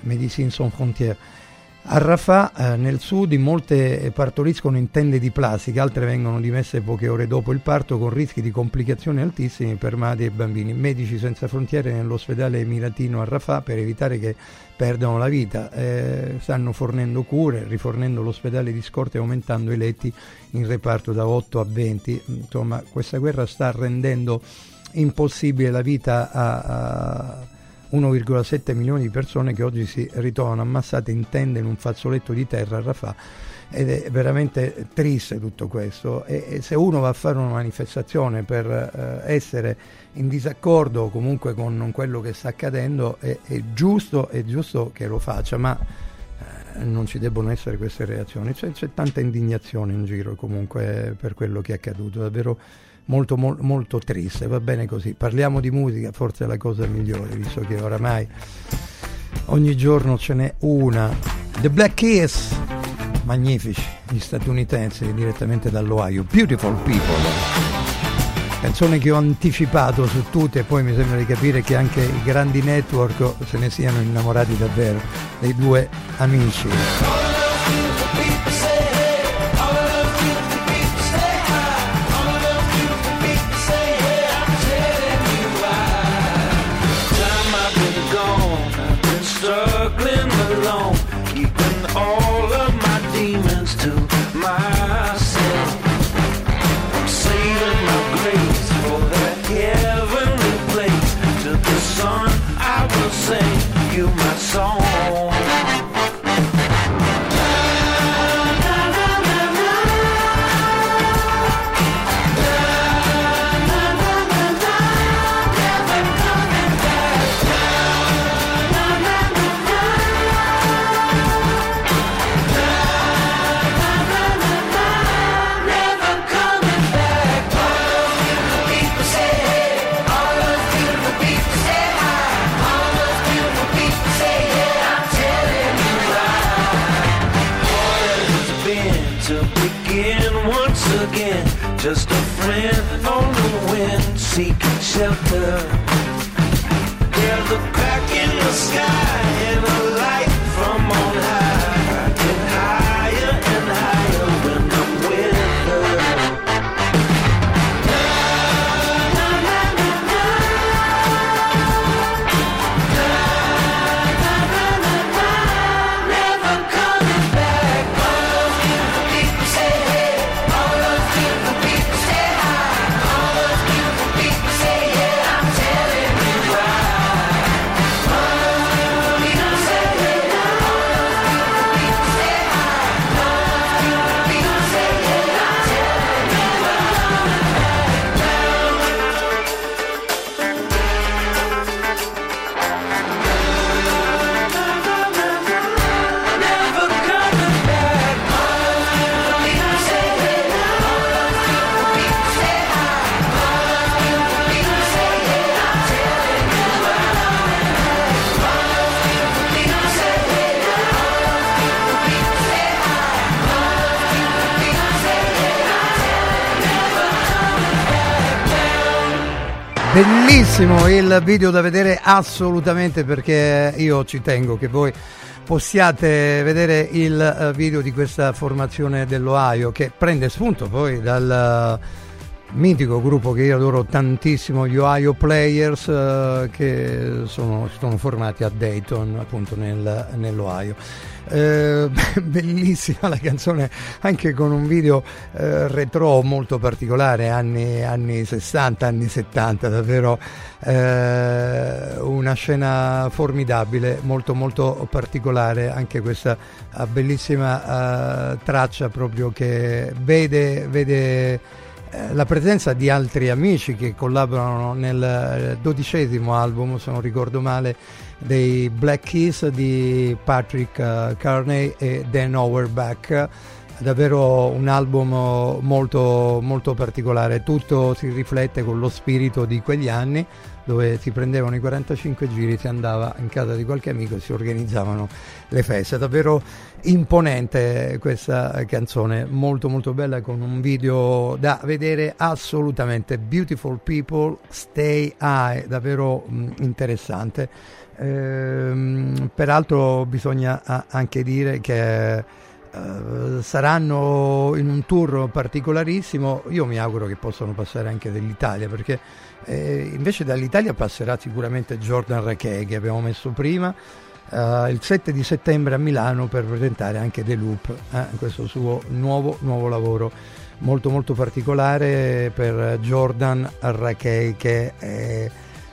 S5: Medicine Sans Frontiere. A Rafah, eh, nel sud, molte partoriscono in tende di plastica, altre vengono dimesse poche ore dopo il parto con rischi di complicazioni altissimi per madri e bambini. Medici Senza Frontiere nell'ospedale emiratino a Rafah per evitare che perdano la vita, eh, stanno fornendo cure, rifornendo l'ospedale di scorte e aumentando i letti in reparto da 8 a 20. Insomma, questa guerra sta rendendo impossibile la vita a, a 1,7 milioni di persone che oggi si ritrovano ammassate in tende in un fazzoletto di terra a Rafah. Ed è veramente triste tutto questo. E, e se uno va a fare una manifestazione per eh, essere in disaccordo comunque con quello che sta accadendo è, è, giusto, è giusto che lo faccia ma eh, non ci debbono essere queste reazioni. C'è, c'è tanta indignazione in giro comunque per quello che è accaduto davvero molto, mo- molto triste, va bene così. Parliamo di musica, forse è la cosa migliore, visto che oramai ogni giorno ce n'è una. The Black Keys, magnifici, gli statunitensi direttamente dall'Ohio, Beautiful People. Canzone che ho anticipato su tutte e poi mi sembra di capire che anche i grandi network se ne siano innamorati davvero dei due amici.
S20: Just
S5: Bellissimo il video da vedere assolutamente perché io ci tengo che voi possiate vedere il eh, video di questa formazione dell'Ohio che prende spunto poi dal mitico gruppo che io adoro tantissimo, gli Ohio Players, eh, che sono, sono, formati a Dayton, appunto nel, nell'Ohio. Eh, [laughs] bellissima la canzone, anche con un video eh, retro molto particolare, anni, anni 60, anni 70, davvero eh, una scena formidabile, molto molto particolare, anche questa uh, bellissima uh, traccia proprio che vede, vede eh, la presenza di altri amici che collaborano nel eh, dodicesimo album, se non ricordo male, dei Black Keys di Patrick uh, Carney e Dan Auerbach. Davvero un album molto, molto particolare, tutto si riflette con lo spirito di quegli anni dove si prendevano i 45 giri, si andava in casa di qualche amico e si organizzavano le feste. Davvero imponente questa canzone, molto molto bella con un video da vedere assolutamente. Beautiful People, Stay High, davvero mh, interessante. Ehm, peraltro bisogna anche dire che Uh, saranno in un tour particolarissimo, io mi auguro che possano passare anche dall'Italia perché eh, invece dall'Italia passerà sicuramente Jordan Rakey che abbiamo messo prima uh, il 7 di settembre a Milano per presentare anche The Loop, eh, questo suo nuovo, nuovo lavoro molto molto particolare per Jordan Rakey che è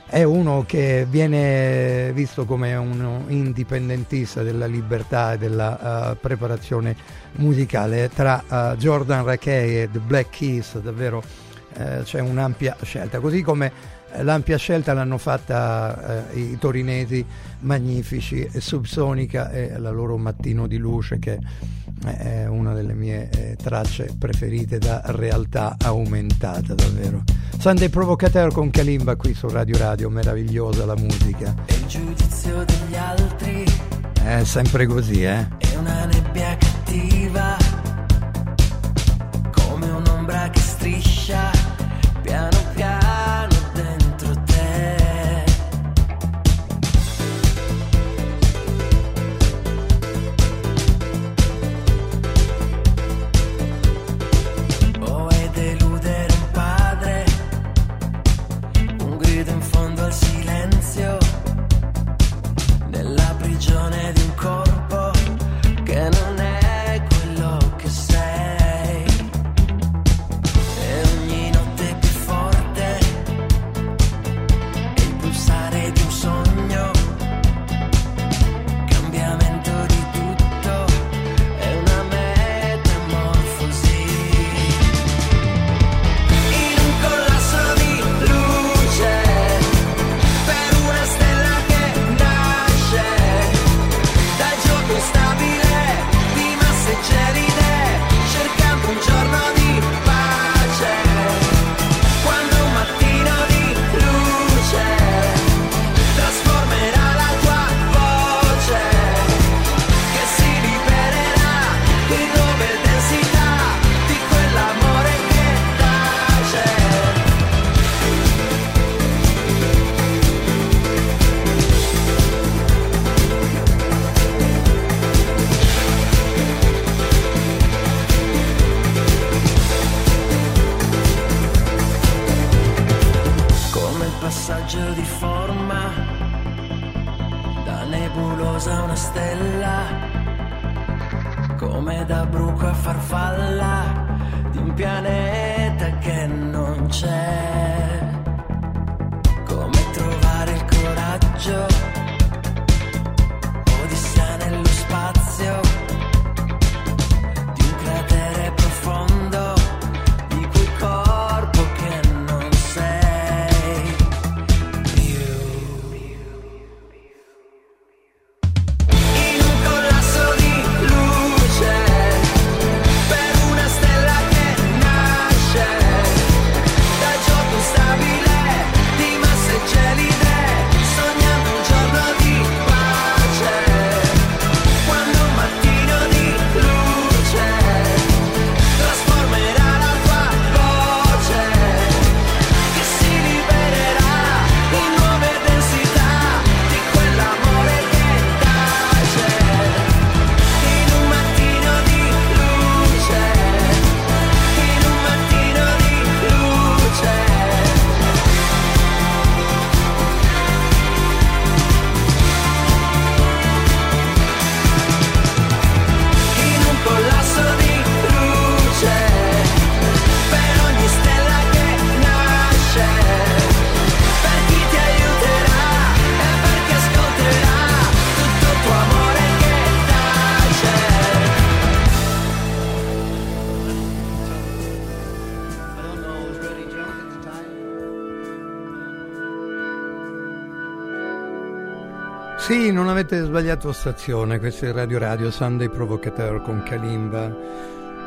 S5: è uno che viene visto come un indipendentista della libertà e della uh, preparazione musicale. Tra uh, Jordan Rakey e The Black Keys davvero uh, c'è un'ampia scelta, così come l'ampia scelta l'hanno fatta i torinesi magnifici, Subsonica e la loro Mattino di Luce che è una delle mie eh, tracce preferite da realtà aumentata davvero. Sunday Provocateur con Kalimba qui su Radio Radio, meravigliosa la musica.
S21: E il giudizio degli altri
S5: è sempre così, eh?
S21: È una nebbia cattiva, come un'ombra che striscia piano piano non
S5: avete sbagliato stazione, questo è Radio Radio Sunday Provocateur con Kalimba.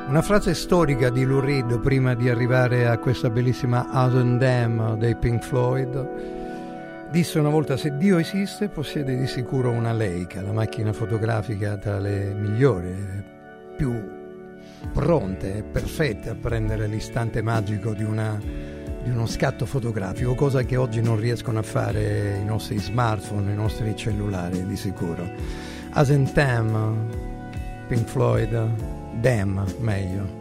S5: Una frase storica di Lou Reed prima di arrivare a questa bellissima House Dam dei Pink Floyd. Disse una volta se Dio esiste possiede di sicuro una Leica, la macchina fotografica tra le migliori, più pronte e perfette a prendere l'istante magico di una di uno scatto fotografico, cosa che oggi non riescono a fare i nostri smartphone, i nostri cellulari di sicuro. Asentem, Pink Floyd, Dem, meglio.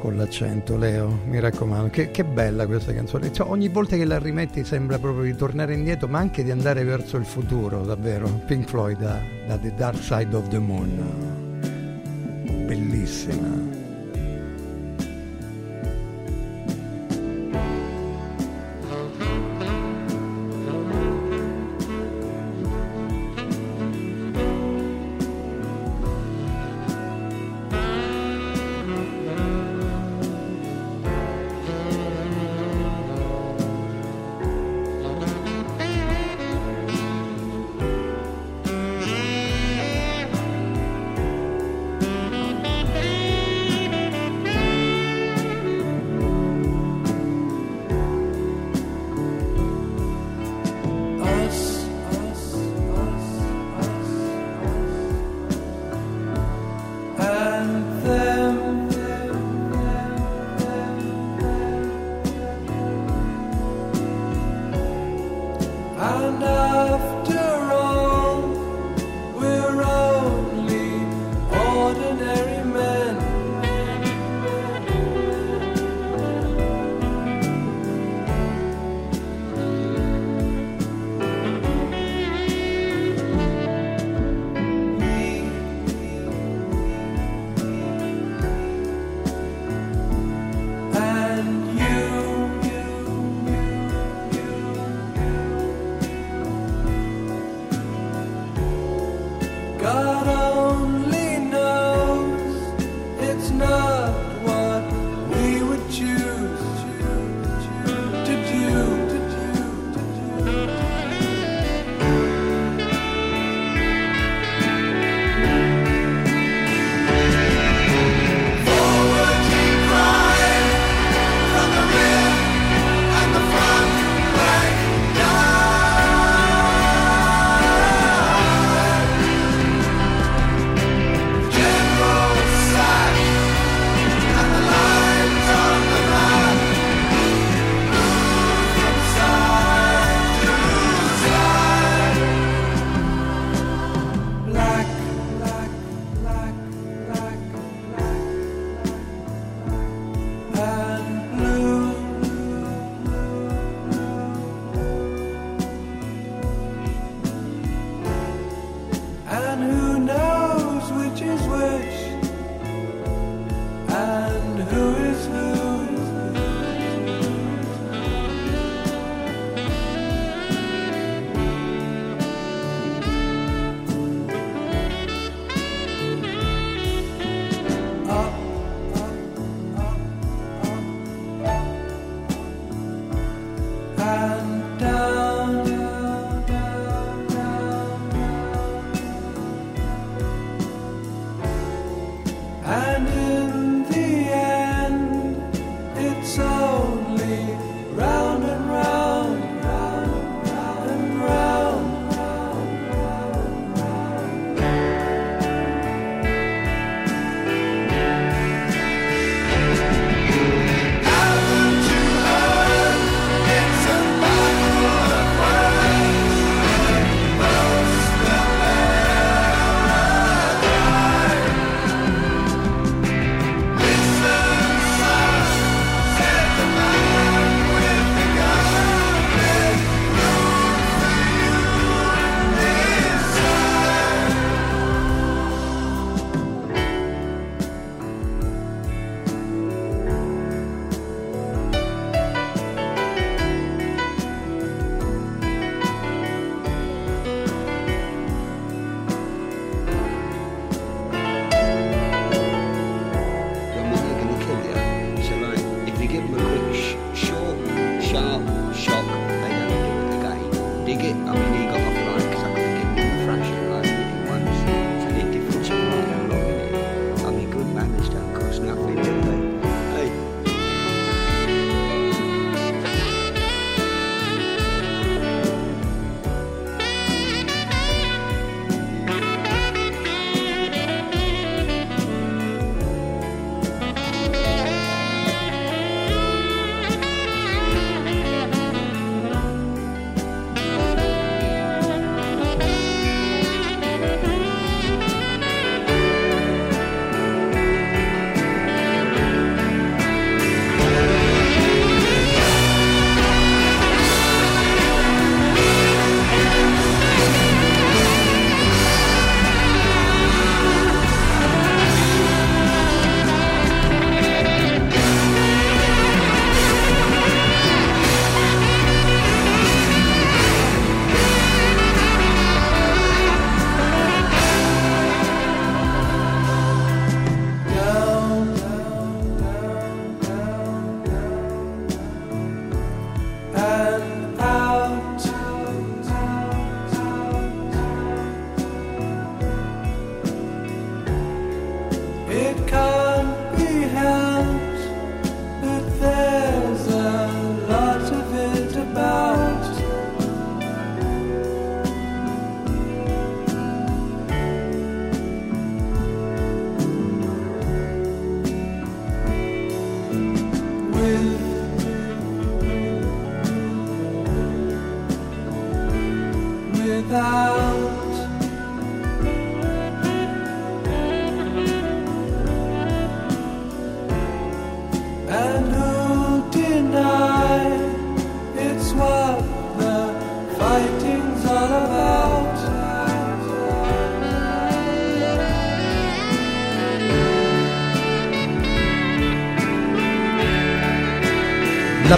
S5: Con l'accento, Leo, mi raccomando, che, che bella questa canzone. Cioè, ogni volta che la rimetti sembra proprio di tornare indietro, ma anche di andare verso il futuro, davvero. Pink Floyd da, da The Dark Side of the Moon.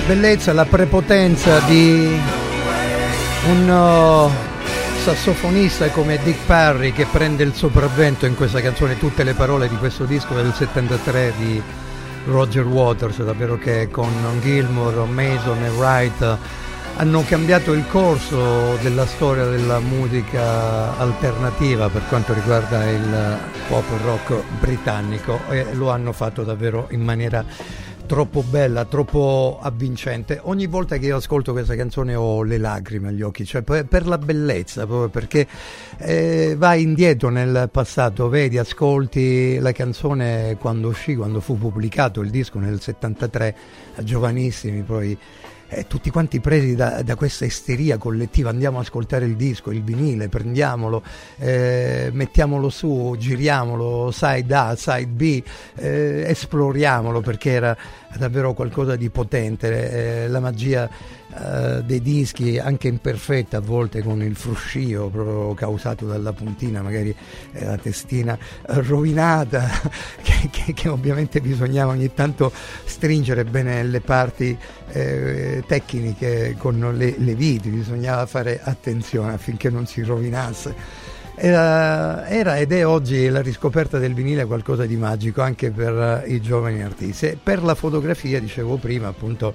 S5: Bellezza, la prepotenza di un uh, sassofonista come Dick Parry che prende il sopravvento in questa canzone, tutte le parole di questo disco del 73 di Roger Waters, davvero che con Gilmour, Mason e Wright hanno cambiato il corso della storia della musica alternativa per quanto riguarda il pop rock britannico e lo hanno fatto davvero in maniera troppo bella, troppo avvincente. Ogni volta che io ascolto questa canzone ho le lacrime agli occhi, cioè per, la bellezza, proprio perché eh, vai indietro nel passato, vedi, ascolti la canzone quando uscì, quando fu pubblicato il disco nel 73, giovanissimi, poi eh, tutti quanti presi da, da, questa isteria collettiva, andiamo a ascoltare il disco, il vinile, prendiamolo, eh, mettiamolo su, giriamolo, side A, side B, eh, esploriamolo perché era davvero qualcosa di potente, eh, la magia eh, dei dischi anche imperfetta a volte con il fruscio proprio causato dalla puntina, magari eh, la testina rovinata, [laughs] che, che, che, ovviamente bisognava ogni tanto stringere bene le parti eh, tecniche con le, le viti, bisognava fare attenzione affinché non si rovinasse. Era, era, ed è oggi la riscoperta del vinile qualcosa di magico anche per i giovani artisti. Per la fotografia, dicevo prima, appunto,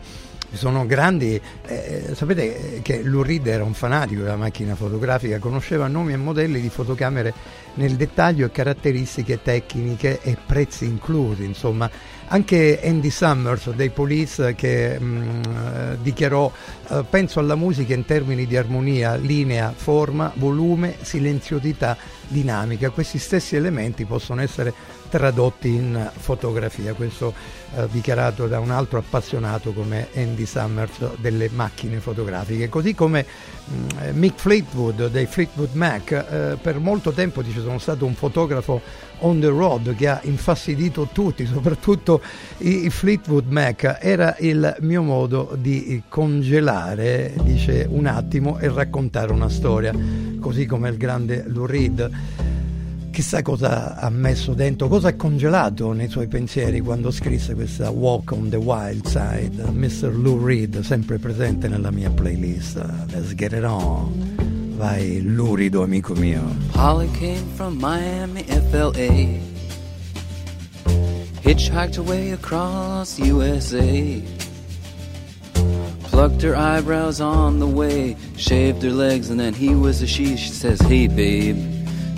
S5: sono grandi, eh, sapete che Lou Reed era un fanatico della macchina fotografica, conosceva nomi e modelli di fotocamere nel dettaglio e caratteristiche tecniche e prezzi inclusi, insomma. Anche Andy Summers dei Police che mh, dichiarò eh, penso alla musica in termini di armonia, linea, forma, volume, silenziosità, dinamica, questi stessi elementi possono essere tradotti in fotografia, questo eh, dichiarato da un altro appassionato come Andy Summers delle macchine fotografiche, così come mh, Mick Fleetwood dei Fleetwood Mac, eh, per molto tempo dice sono stato un fotografo on the road che ha infastidito tutti, [laughs] soprattutto i, i Fleetwood Mac, era il mio modo di congelare, dice un attimo, e raccontare una storia, così come il grande Lou Reed chissà cosa ha messo dentro, cosa ha congelato nei suoi pensieri quando scrisse questa Walk on the Wild Side. Mr. Lou Reed, sempre presente nella mia playlist. Let's get it on. Vai, lurido amico mio.
S22: Holly came from Miami, FLA. Hitchhiked her way across USA. Plucked her eyebrows on the way, shaved her legs, and then he was a she. She says, Hey, babe.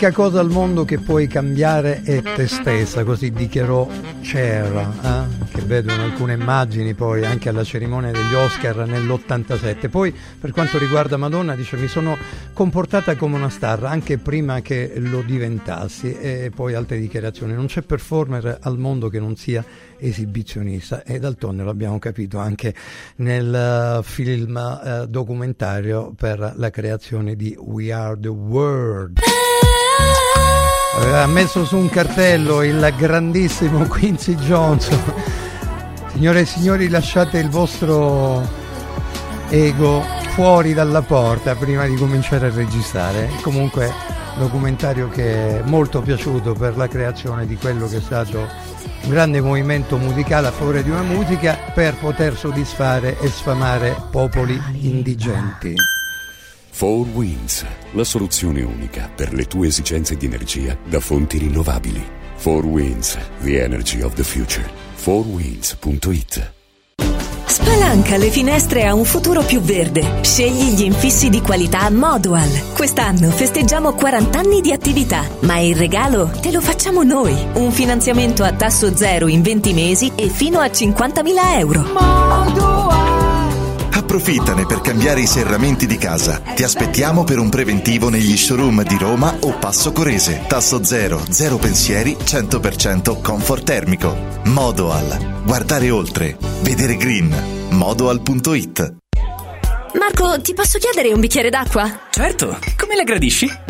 S5: L'unica cosa al mondo che puoi cambiare è te stessa, così dichiarò Cher, eh? che vedo in alcune immagini poi anche alla cerimonia degli Oscar nell'87. Poi per quanto riguarda Madonna dice mi sono comportata come una star anche prima che lo diventassi e poi altre dichiarazioni. Non c'è performer al mondo che non sia esibizionista e d'altronde lo abbiamo capito anche nel uh, film uh, documentario per la creazione di We Are the World. Aveva messo su un cartello il grandissimo [laughs] Quincy Jones. Signore e signori, lasciate il vostro ego fuori dalla porta prima di cominciare a registrare. Comunque, documentario che è molto piaciuto per la creazione di quello che è stato un grande movimento musicale a favore di una musica per poter soddisfare e sfamare popoli indigenti.
S23: Four Winds, la soluzione unica per le tue esigenze di energia da fonti rinnovabili. Four Winds, the energy of the future. Fourwinds.it
S24: Spalanca le finestre a un futuro più verde. Scegli gli infissi di qualità Modual. Quest'anno festeggiamo 40 anni di attività, ma il regalo te lo facciamo noi. Un finanziamento a tasso zero in 20 mesi e fino a 50.000 euro.
S25: Approfittane per cambiare i serramenti di casa. Ti aspettiamo per un preventivo negli showroom di Roma o Passo Corese. Tasso zero, zero pensieri, 100% comfort termico. Modoal. Guardare oltre. Vedere green. Modoal.it
S24: Marco, ti posso chiedere un bicchiere d'acqua?
S26: Certo, come la gradisci?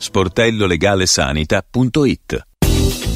S27: sportellolegalesanita.it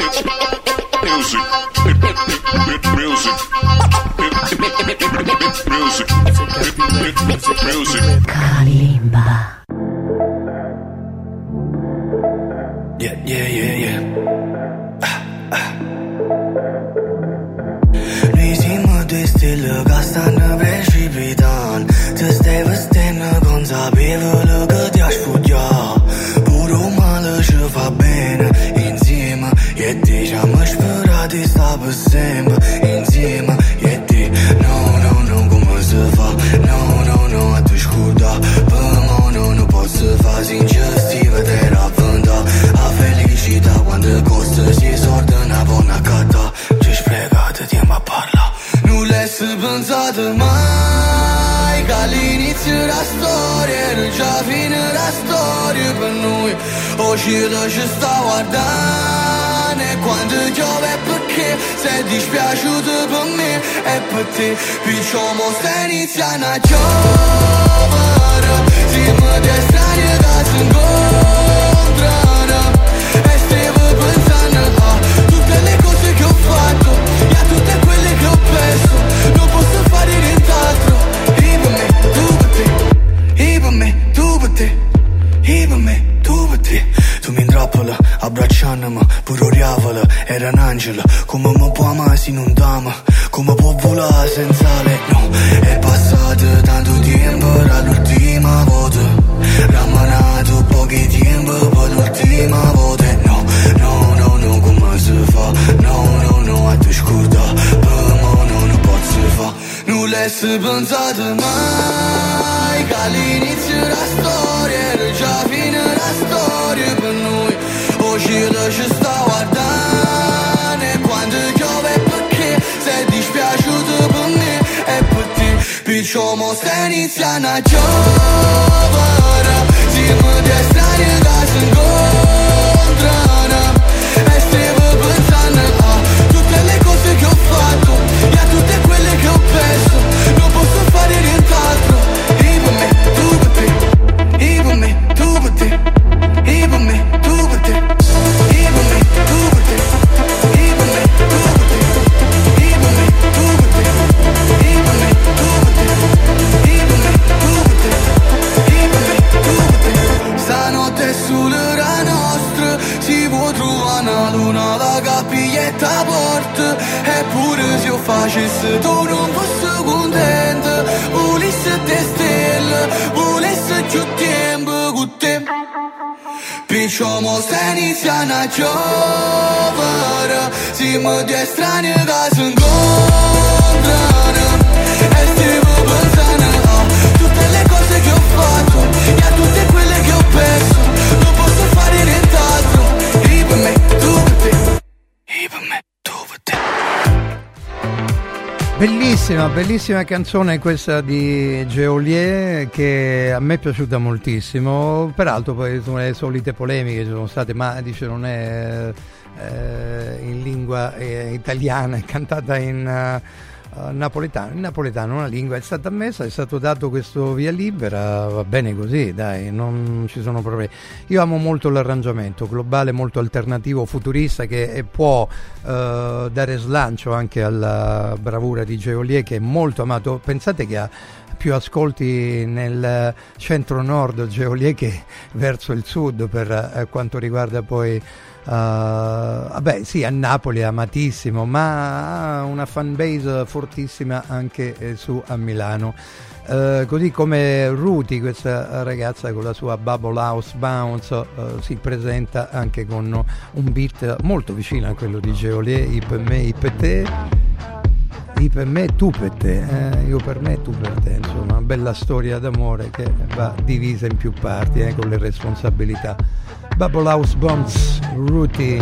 S28: Music. Music. Music. Music.
S13: Kalimba.
S29: Yeah, yeah, yeah, yeah. Nisima de stille gastană precipitan Te stai vestendo consapevole sperati sta per sempre insieme E di no, no, no, come si fa No, no, no, a te scuda Per me no, non posso fare singestive Te ravventa a felicità Quando costa si sorda una buona cata Ci sprecate tempo a parla Non l'hai pensato mai Che della storia Era già fine la storia per noi O cielo ci sta guardando E quando piove perché? Sei dispiaciuto per me E per te. Piccio mo sta iniziando a giovere Siamo dei strani che si abbracciandomi Pure oriavola, era un angelo. Come mi può amare se non t'ama Come può volare senza lei No, è passato tanto tempo Dall'ultima volta. Rammanato pochi tempo Per l'ultima volta. No, no, no, no, come si fa? No, no, no, a te scorda Per me no, non posso fa Non l'hai pensato mai Che all'inizio della storia Era già uscire ci stavo a dare Quando piove perché sei dispiaciuto per me E per te Piccio mo se inizia a giovare Si mi destani da singolo facessi tu non fossi contento Volessi te stelle Volessi più tempo con te Picciamo se inizia una giovane Siamo di strani che si incontrano E stiamo pensando a tutte le cose che ho fatto E a tutte quelle che ho perso
S5: Bellissima, bellissima canzone questa di Geolier che a me è piaciuta moltissimo, peraltro poi sono le solite polemiche ci sono state, ma dice non è eh, in lingua eh, italiana, è cantata in eh, napoletano, in napoletano una lingua è stata ammessa, è stato dato questo via libera, va bene così, dai, non ci sono problemi. Io amo molto l'arrangiamento globale, molto alternativo, futurista che può eh, dare slancio anche alla bravura di Geolier che è molto amato. Pensate che ha più ascolti nel centro-nord Geolier che verso il sud per eh, quanto riguarda poi Uh, vabbè, sì, a Napoli è amatissimo, ma ha una fanbase fortissima anche eh, su a Milano. Uh, così come Ruti, questa ragazza con la sua Bubble House Bounce, uh, si presenta anche con un beat molto vicino a quello di Geolier, I per me, I per te. I per me, tu per te, eh? io per me, tu per te, insomma, una bella storia d'amore che va divisa in più parti eh, con le responsabilità. Bubble House Bombs, Rooty.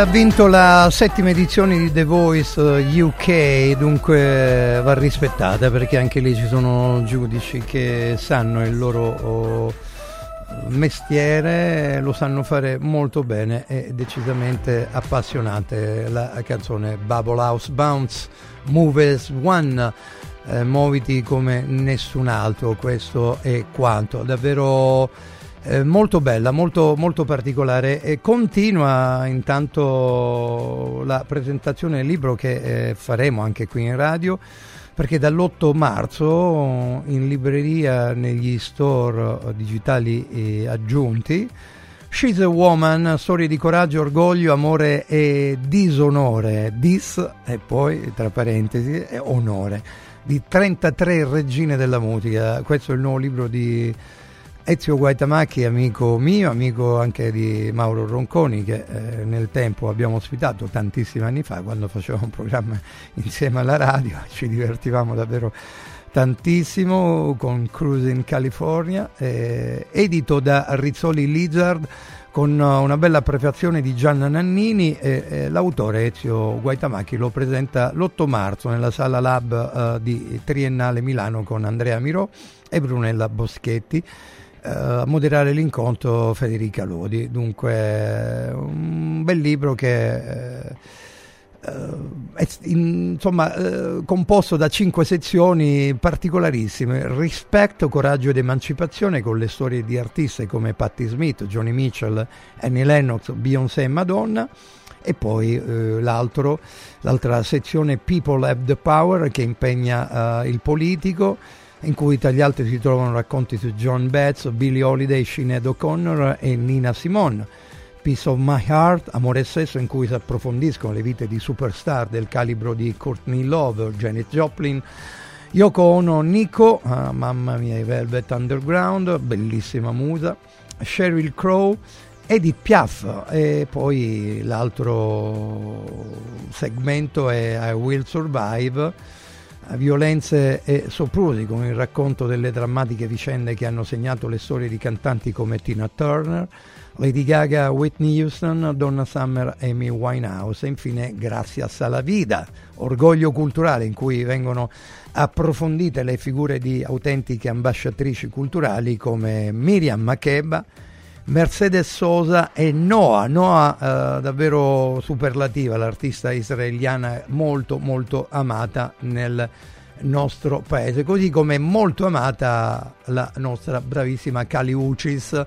S5: Ha vinto la settima edizione di The Voice UK, dunque va rispettata perché anche lì ci sono giudici che sanno il loro oh, mestiere, lo sanno fare molto bene e decisamente appassionante. La canzone Bubble House Bounce, Move as One, eh, muoviti come nessun altro, questo è quanto. Davvero eh, molto bella, molto, molto particolare. E continua intanto la presentazione del libro che eh, faremo anche qui in radio perché dall'8 marzo in libreria negli store digitali eh, aggiunti She's a Woman, storie di coraggio, orgoglio, amore e disonore, dis e poi tra parentesi onore. Di 33 regine della musica. Questo è il nuovo libro di Ezio Guaitamacchi, amico mio, amico anche di Mauro Ronconi, che eh, nel tempo abbiamo ospitato tantissimi anni fa, quando facevamo un programma insieme alla radio, [laughs] ci divertivamo davvero tantissimo con Cruise in California, eh, edito da Rizzoli Lizard con una bella prefazione di Gianna Nannini e, e l'autore Ezio Guaitamacchi lo presenta l'8 marzo nella sala Lab uh, di Triennale Milano con Andrea Mirò e Brunella Boschetti a moderare l'incontro Federica Lodi. Dunque, un bel libro che eh, è insomma eh, composto da cinque sezioni particolarissime: rispetto, coraggio ed emancipazione, con le storie di artisti come Patti Smith, Johnny Mitchell, Annie Lennox, Beyoncé e Madonna. E poi eh, l'altra sezione People Have the Power che impegna il politico in cui tra gli altri si trovano racconti su John Betts, Billie Holiday, Sinead O'Connor e Nina Simone. Piece of My Heart, Amore e Sesso, in cui si approfondiscono le vite di superstar del calibro di Courtney Love, Janet Joplin, Yoko Ono, Nico, ah, mamma mia, i Velvet Underground, bellissima musa, Sheryl Crow, Edith Piaf e poi l'altro segmento è I Will Survive violenze e soprusi con il racconto delle drammatiche vicende che hanno segnato le storie di cantanti come Tina Turner, Lady Gaga, Whitney Houston, Donna Summer, Amy Winehouse. E infine Gracias a la Vida, orgoglio culturale in cui vengono approfondite le figure di autentiche ambasciatrici culturali come Miriam Makeba, Mercedes Sosa e Noah, Noah eh, davvero superlativa, l'artista israeliana molto molto amata nel nostro paese, così come molto amata la nostra bravissima Kali Uchis,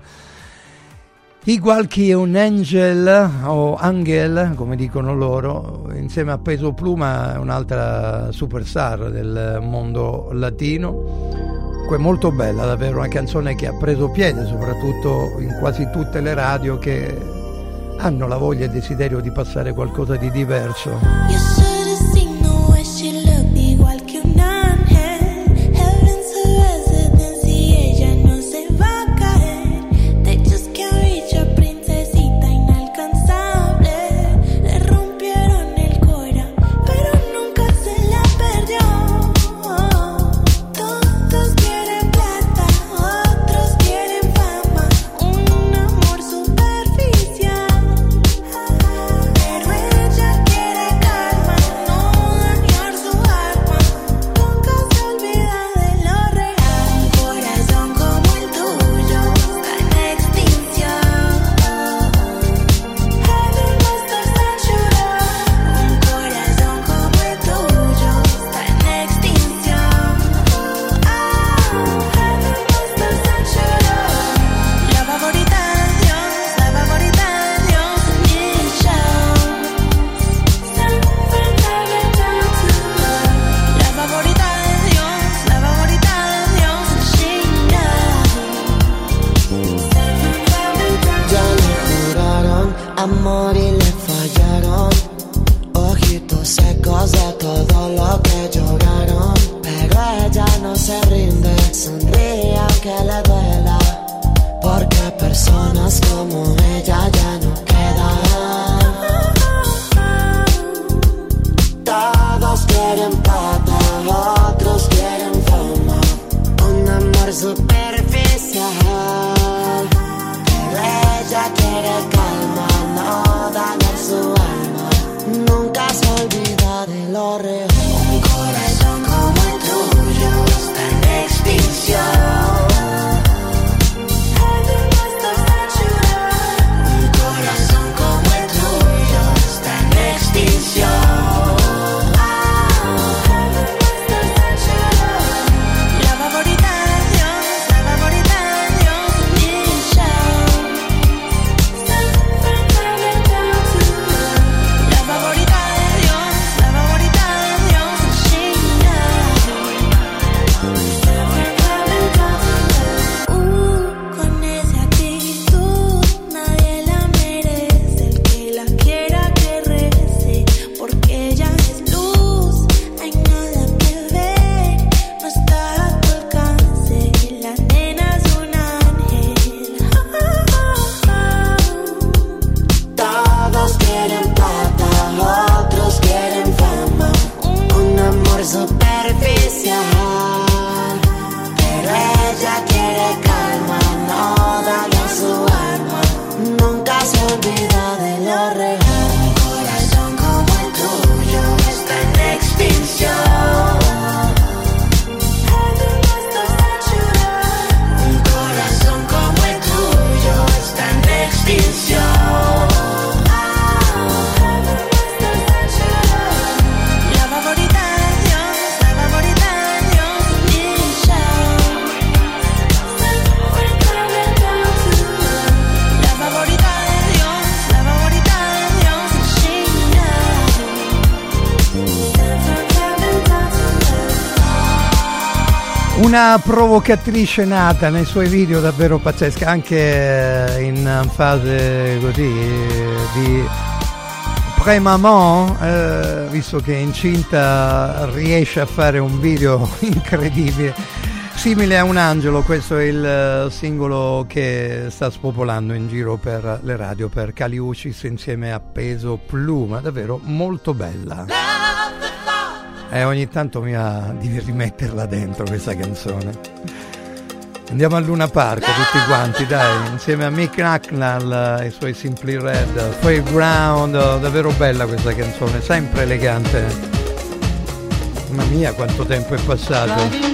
S5: igual che un angel o angel, come dicono loro, insieme a Peso Pluma, un'altra superstar del mondo latino Comunque molto bella, davvero una canzone che ha preso piede soprattutto in quasi tutte le radio che hanno la voglia e il desiderio di passare qualcosa di diverso.
S7: una provocatrice nata nei suoi video davvero pazzesca, anche eh, in fase così eh, di pre-maman, eh, visto che è incinta, riesce a fare un video [laughs] incredibile. Simile a un angelo, questo è il eh, singolo che sta spopolando in giro per le radio per Caliucis insieme a Peso Pluma, davvero molto bella. E ogni tanto mi va di rimetterla dentro questa canzone. Andiamo a Luna Park tutti quanti, dai, insieme a Mick Knacknall e i suoi Simply Red, Playground, oh, davvero bella questa canzone, sempre elegante. Mamma mia quanto tempo è passato.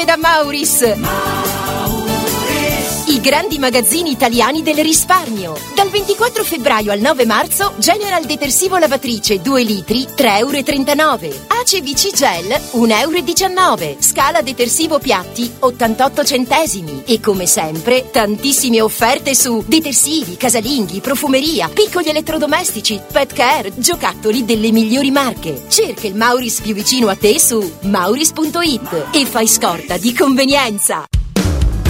S16: Offerte da Mauris! I grandi magazzini italiani del risparmio. Dal 24 febbraio al 9 marzo, General Detersivo Lavatrice 2 litri 3,39 euro. ACBC Gel 1,19 euro. Scala Detersivo Piatti 88 centesimi. E come sempre, tantissime offerte su detersivi, casalinghi, profumeria, piccoli elettrodomestici, pet care, giocattoli delle migliori marche. Cerca il Mauris più vicino a te su mauris.it e fai scorta di convenienza.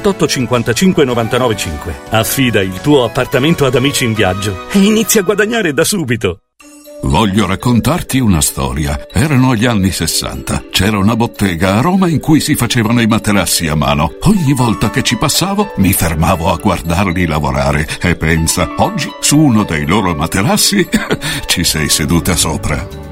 S30: 55 99 5. Affida il tuo appartamento ad Amici in Viaggio e inizia a guadagnare da subito.
S31: Voglio raccontarti una storia. Erano gli anni 60. C'era una bottega a Roma in cui si facevano i materassi a mano. Ogni volta che ci passavo mi fermavo a guardarli lavorare e pensa, oggi su uno dei loro materassi [laughs] ci sei seduta sopra.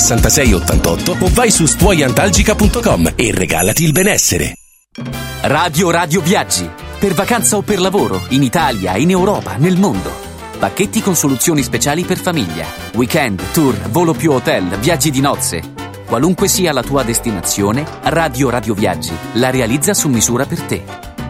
S32: 66 88 o vai su stuoiantalgica.com e regalati il benessere.
S33: Radio Radio Viaggi. Per vacanza o per lavoro, in Italia, in Europa, nel mondo. Pacchetti con soluzioni speciali per famiglia. Weekend, tour, volo più hotel, viaggi di nozze. Qualunque sia la tua destinazione, Radio Radio Viaggi la realizza su misura per te.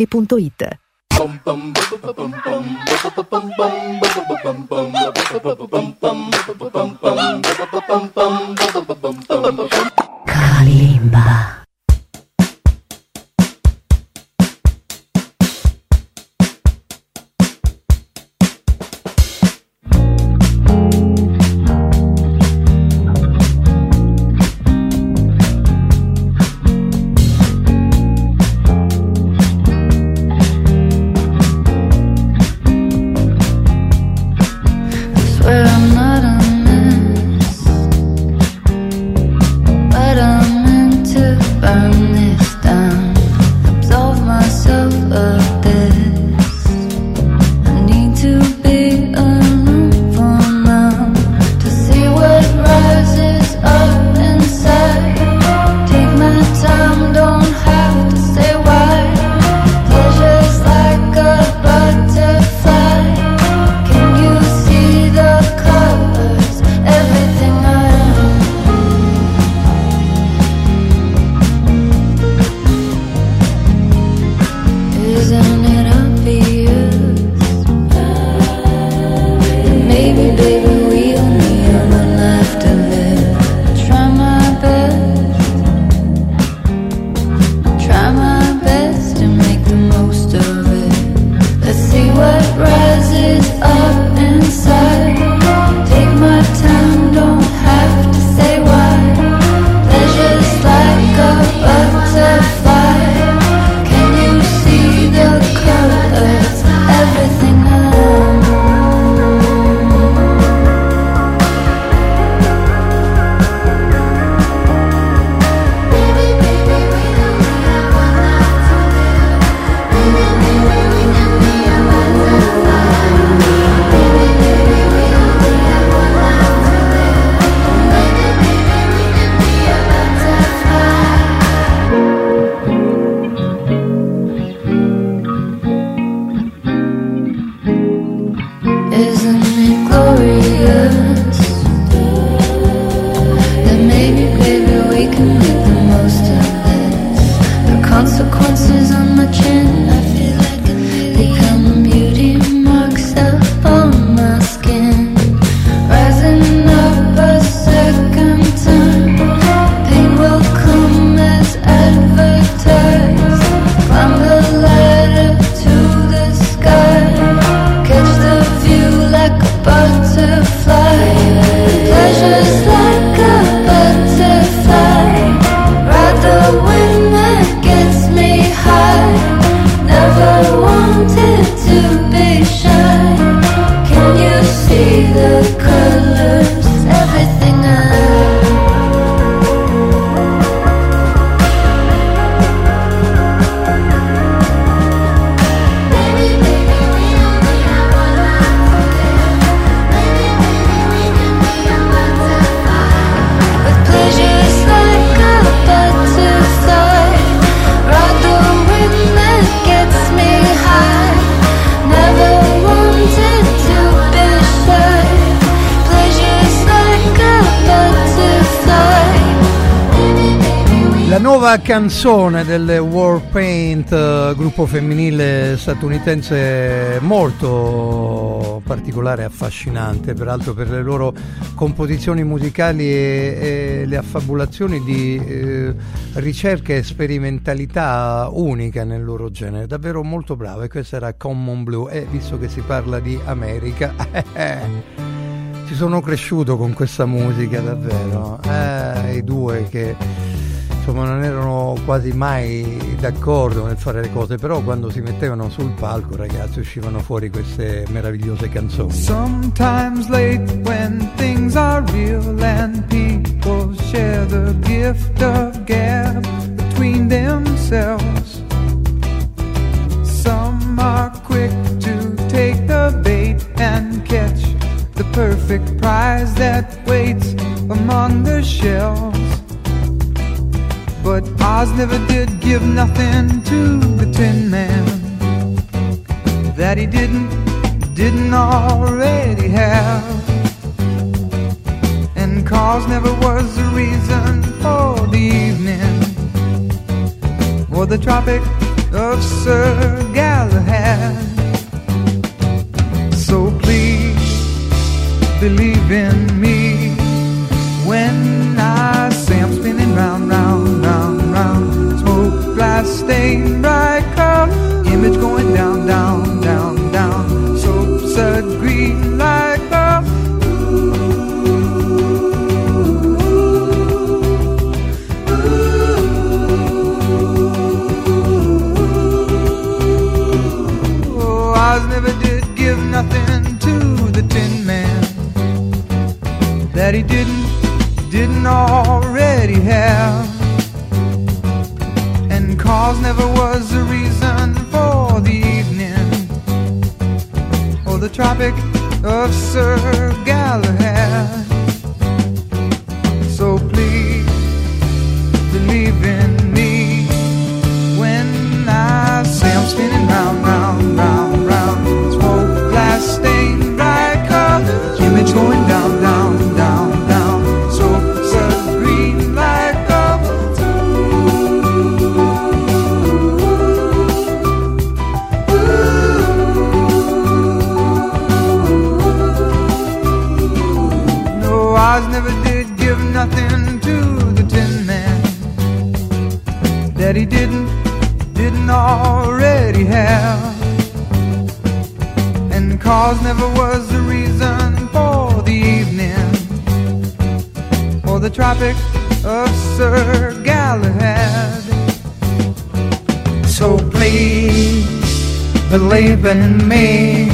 S17: ValentinoAutomobili.it
S34: Kalimba.
S5: Gruppo femminile statunitense molto particolare e affascinante, peraltro per le loro composizioni musicali e, e le affabulazioni di eh, ricerca e sperimentalità unica nel loro genere, davvero molto bravo e questa era Common Blue. E visto che si parla di America, [laughs] ci sono cresciuto con questa musica davvero, eh, i due che insomma non erano quasi mai d'accordo nel fare le cose, però quando si mettevano sul palco ragazzi uscivano fuori queste meravigliose canzoni.
S34: Sometimes late when things are real and people share the gift of gab between themselves.
S24: Some are quick to take the bait and catch the perfect prize that waits among the shells. But Oz never did give nothing to the Tin Man that he didn't, didn't already have. And cause never was the reason for the evening or the Tropic of Sir Galahad. So please believe in me when I Glass, stain, bright color, image going down, down, down, down. Soap, sud, green, like a Oh, Oz never did give nothing to the Tin Man that he didn't, didn't already have. Cause never was the reason for the evening or the Tropic of Sir Galahad. Didn't, didn't already have. And cause never was the reason for the evening or the Tropic of Sir Galahad. So please believe in me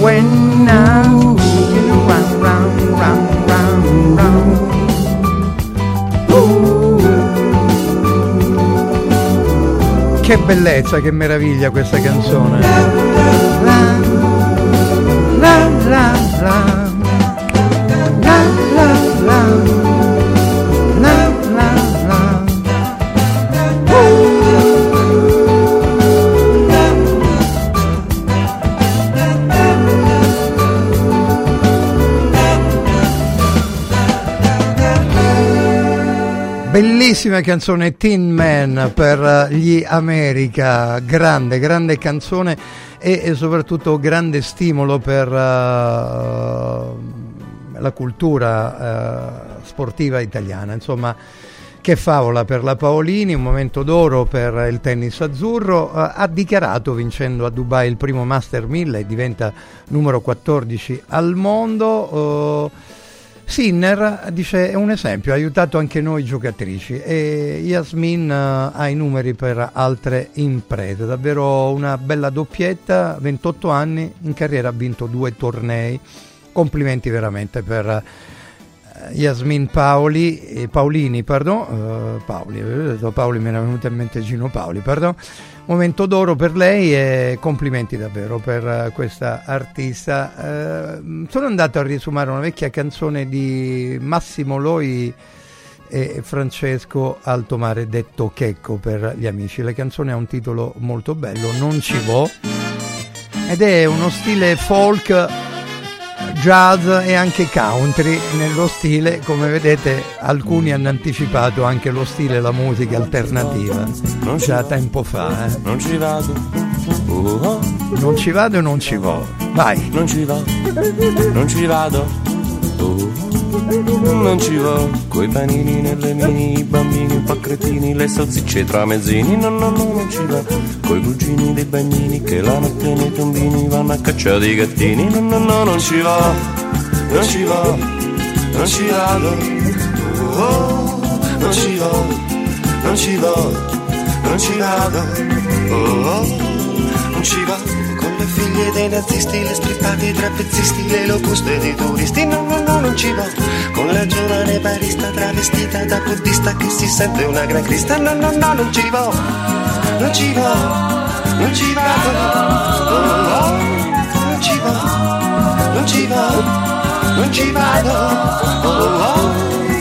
S24: when I'm know, round, round, round, round, round.
S5: Che bellezza, che meraviglia questa canzone.
S24: La, la, la.
S5: Bellissima canzone Tin Man per gli America, grande, grande canzone e, e soprattutto grande stimolo per uh, la cultura uh, sportiva italiana. Insomma, che favola per la Paolini, un momento d'oro per il tennis azzurro. Uh, ha dichiarato vincendo a Dubai il primo Master 1000 e diventa numero 14 al mondo. Sinner dice è un esempio, ha aiutato anche noi giocatrici e Yasmin uh, ha i numeri per altre imprese, davvero una bella doppietta, 28 anni, in carriera ha vinto due tornei, complimenti veramente per uh, Yasmin Paoli, eh, Paolini, pardon, uh, Paoli, Paoli mi era venuto in mente Gino Paoli, pardon, momento d'oro per lei e complimenti davvero per uh, questa artista. Uh, sono andato a riesumare una vecchia canzone di Massimo Loi e Francesco Altomare detto Checco per gli amici. La canzone ha un titolo molto bello, Non ci vo, ed è uno stile folk, jazz e anche country nello stile, come vedete alcuni hanno anticipato anche lo stile e la musica alternativa
S29: Non
S5: già tempo fa. Eh.
S29: Non ci vado. Oh, oh.
S5: Non ci vado e non ci vo. Vai.
S29: Non ci va. Non ci vado. Oh. Non ci va. Coi panini nelle mini, i bambini un po' cretini, le salsicce tra mezzini. No, no, no, non ci va. Coi cugini dei bagnini che la notte nei tombini vanno a cacciare i gattini. No, no, no, non ci va. Non ci va. Non ci vado. Oh. Non ci va. Non ci va. Non ci vado. Oh, oh. Non ci va. Con le figlie dei nazisti, le strippate, i trapezzisti, le locuste dei turisti. No, no, non ci va. Con la giovane barista travestita da buddista che si sente una gran crista. No, no, no, non ci va. Non ci va. Non ci vado. Oh. Non ci va. Non ci va. Non ci vado. Oh, oh.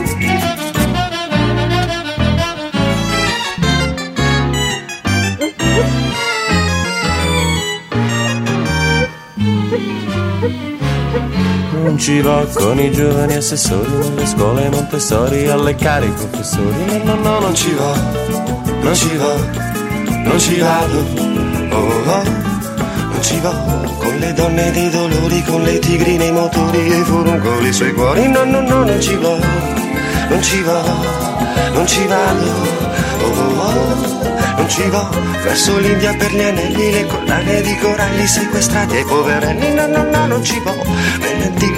S29: Ci va con i giovani assessori nelle scuole Montessori alle cari professori. No, no, no, non ci va, non ci va, non ci vado. Oh, oh, non ci va con le donne dei dolori, con le tigrine, i motori e i furuncoli sui cuori. No, no, no, non ci va, non ci va, non ci vado. Oh, oh, oh, non ci va verso l'India per gli anelli, le collane di coralli sequestrati ai poverelli. No, no, no, non ci va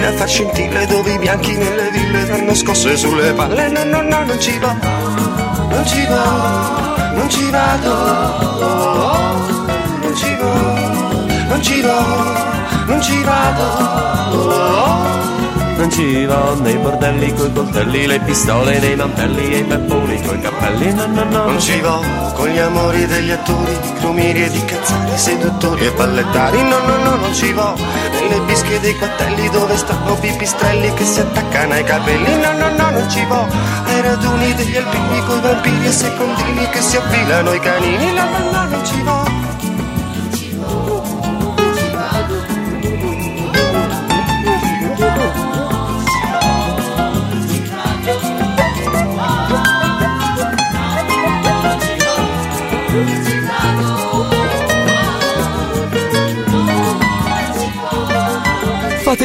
S29: a far scintille dove i bianchi nelle ville danno scosse sulle palle. No, no, no, non ci va, non ci va, non ci vado. Non ci va, non ci va, non ci vado. Oh, oh. Non ci va nei bordelli coi coltelli, le pistole nei mantelli e i pepponi coi cappelli. No, no, no. Non ci va con gli amori degli attori, crumiri e di cazzari, seduttori e pallettari. No, no, no, non ci va nelle bische dei quattelli dove stanno pipistrelli che si attaccano ai capelli. No, no, no, non ci va ai raduni degli alpini coi vampiri e secondini che si affilano ai canini. No, no, no, non ci va.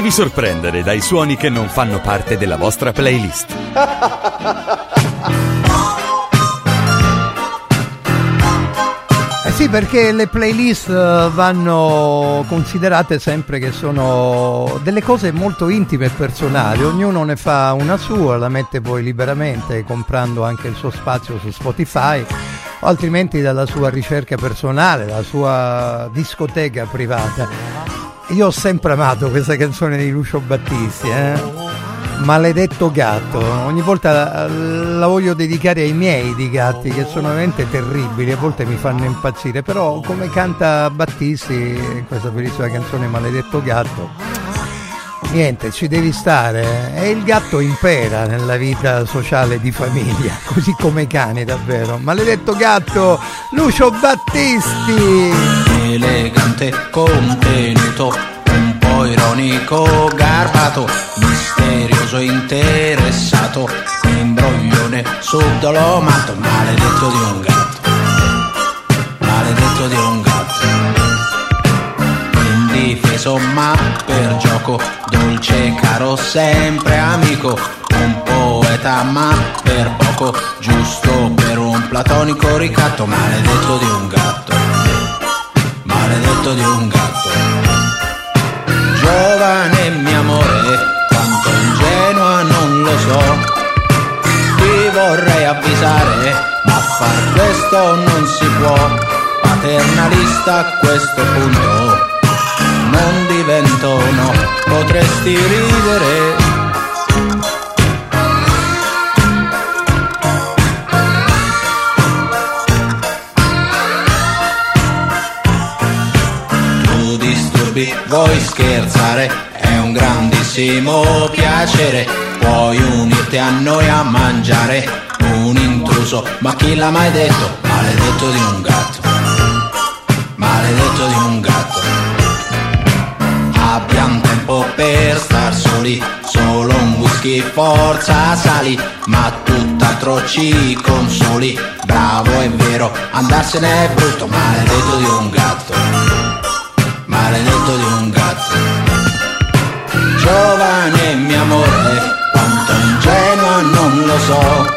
S31: Fatevi sorprendere dai suoni che non fanno parte della vostra playlist. [laughs]
S5: Eh sì, perché le playlist eh, vanno considerate sempre che sono delle cose molto intime e personali, ognuno ne fa una sua, la mette poi liberamente comprando anche il suo spazio su Spotify o altrimenti dalla sua ricerca personale, la sua discoteca privata. Io ho sempre amato questa canzone di Lucio Battisti, eh? Maledetto gatto, ogni volta la, la voglio dedicare ai miei di gatti che sono veramente terribili, a volte mi fanno impazzire, però come canta Battisti questa bellissima canzone Maledetto gatto, niente, ci devi stare e il gatto impera nella vita sociale di famiglia, [laughs] così come i cani davvero. Maledetto gatto, Lucio Battisti!
S35: Elegante contenuto, un po' ironico, garbato, misterioso, interessato, imbroglione, subdolomato, maledetto di un gatto, maledetto di un gatto, indifeso ma per gioco, dolce, caro, sempre amico, un poeta ma per poco, giusto per un platonico ricatto, maledetto di un gatto maledetto di un gatto. Giovane mio amore, quanto ingenua non lo so. Ti vorrei avvisare, ma far questo non si può. Paternalista a questo punto, non divento no, potresti ridere. Vuoi scherzare, è un grandissimo piacere, puoi unirti a noi a mangiare, un intruso, ma chi l'ha mai detto? Maledetto di un gatto, maledetto di un gatto. Abbiamo tempo per star soli, solo un whisky, forza sali, ma tutt'altro ci consoli. Bravo è vero, andarsene è brutto, maledetto di un gatto maledetto di un gatto. Giovane mio amore, quanto ingenua non lo so.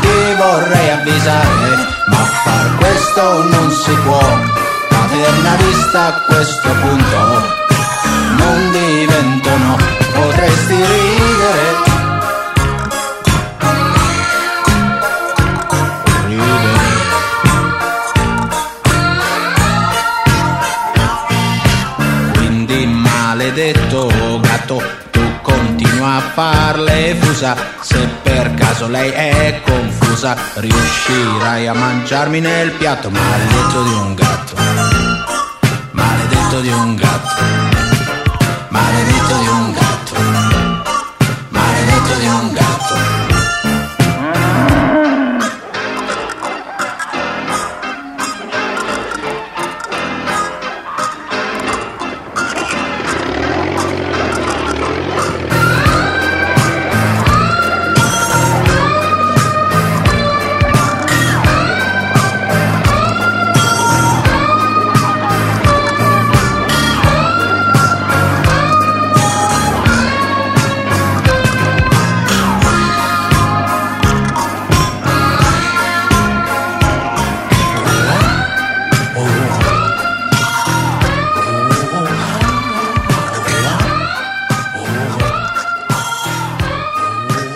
S35: Ti vorrei avvisare, ma far questo non si può. Paternalista a questo punto, non divento no, potresti ridere. Gatto, tu continua a farle fusa. Se per caso lei è confusa, riuscirai a mangiarmi nel piatto. Maledetto di un gatto, maledetto di un gatto, maledetto di un gatto, maledetto di un gatto.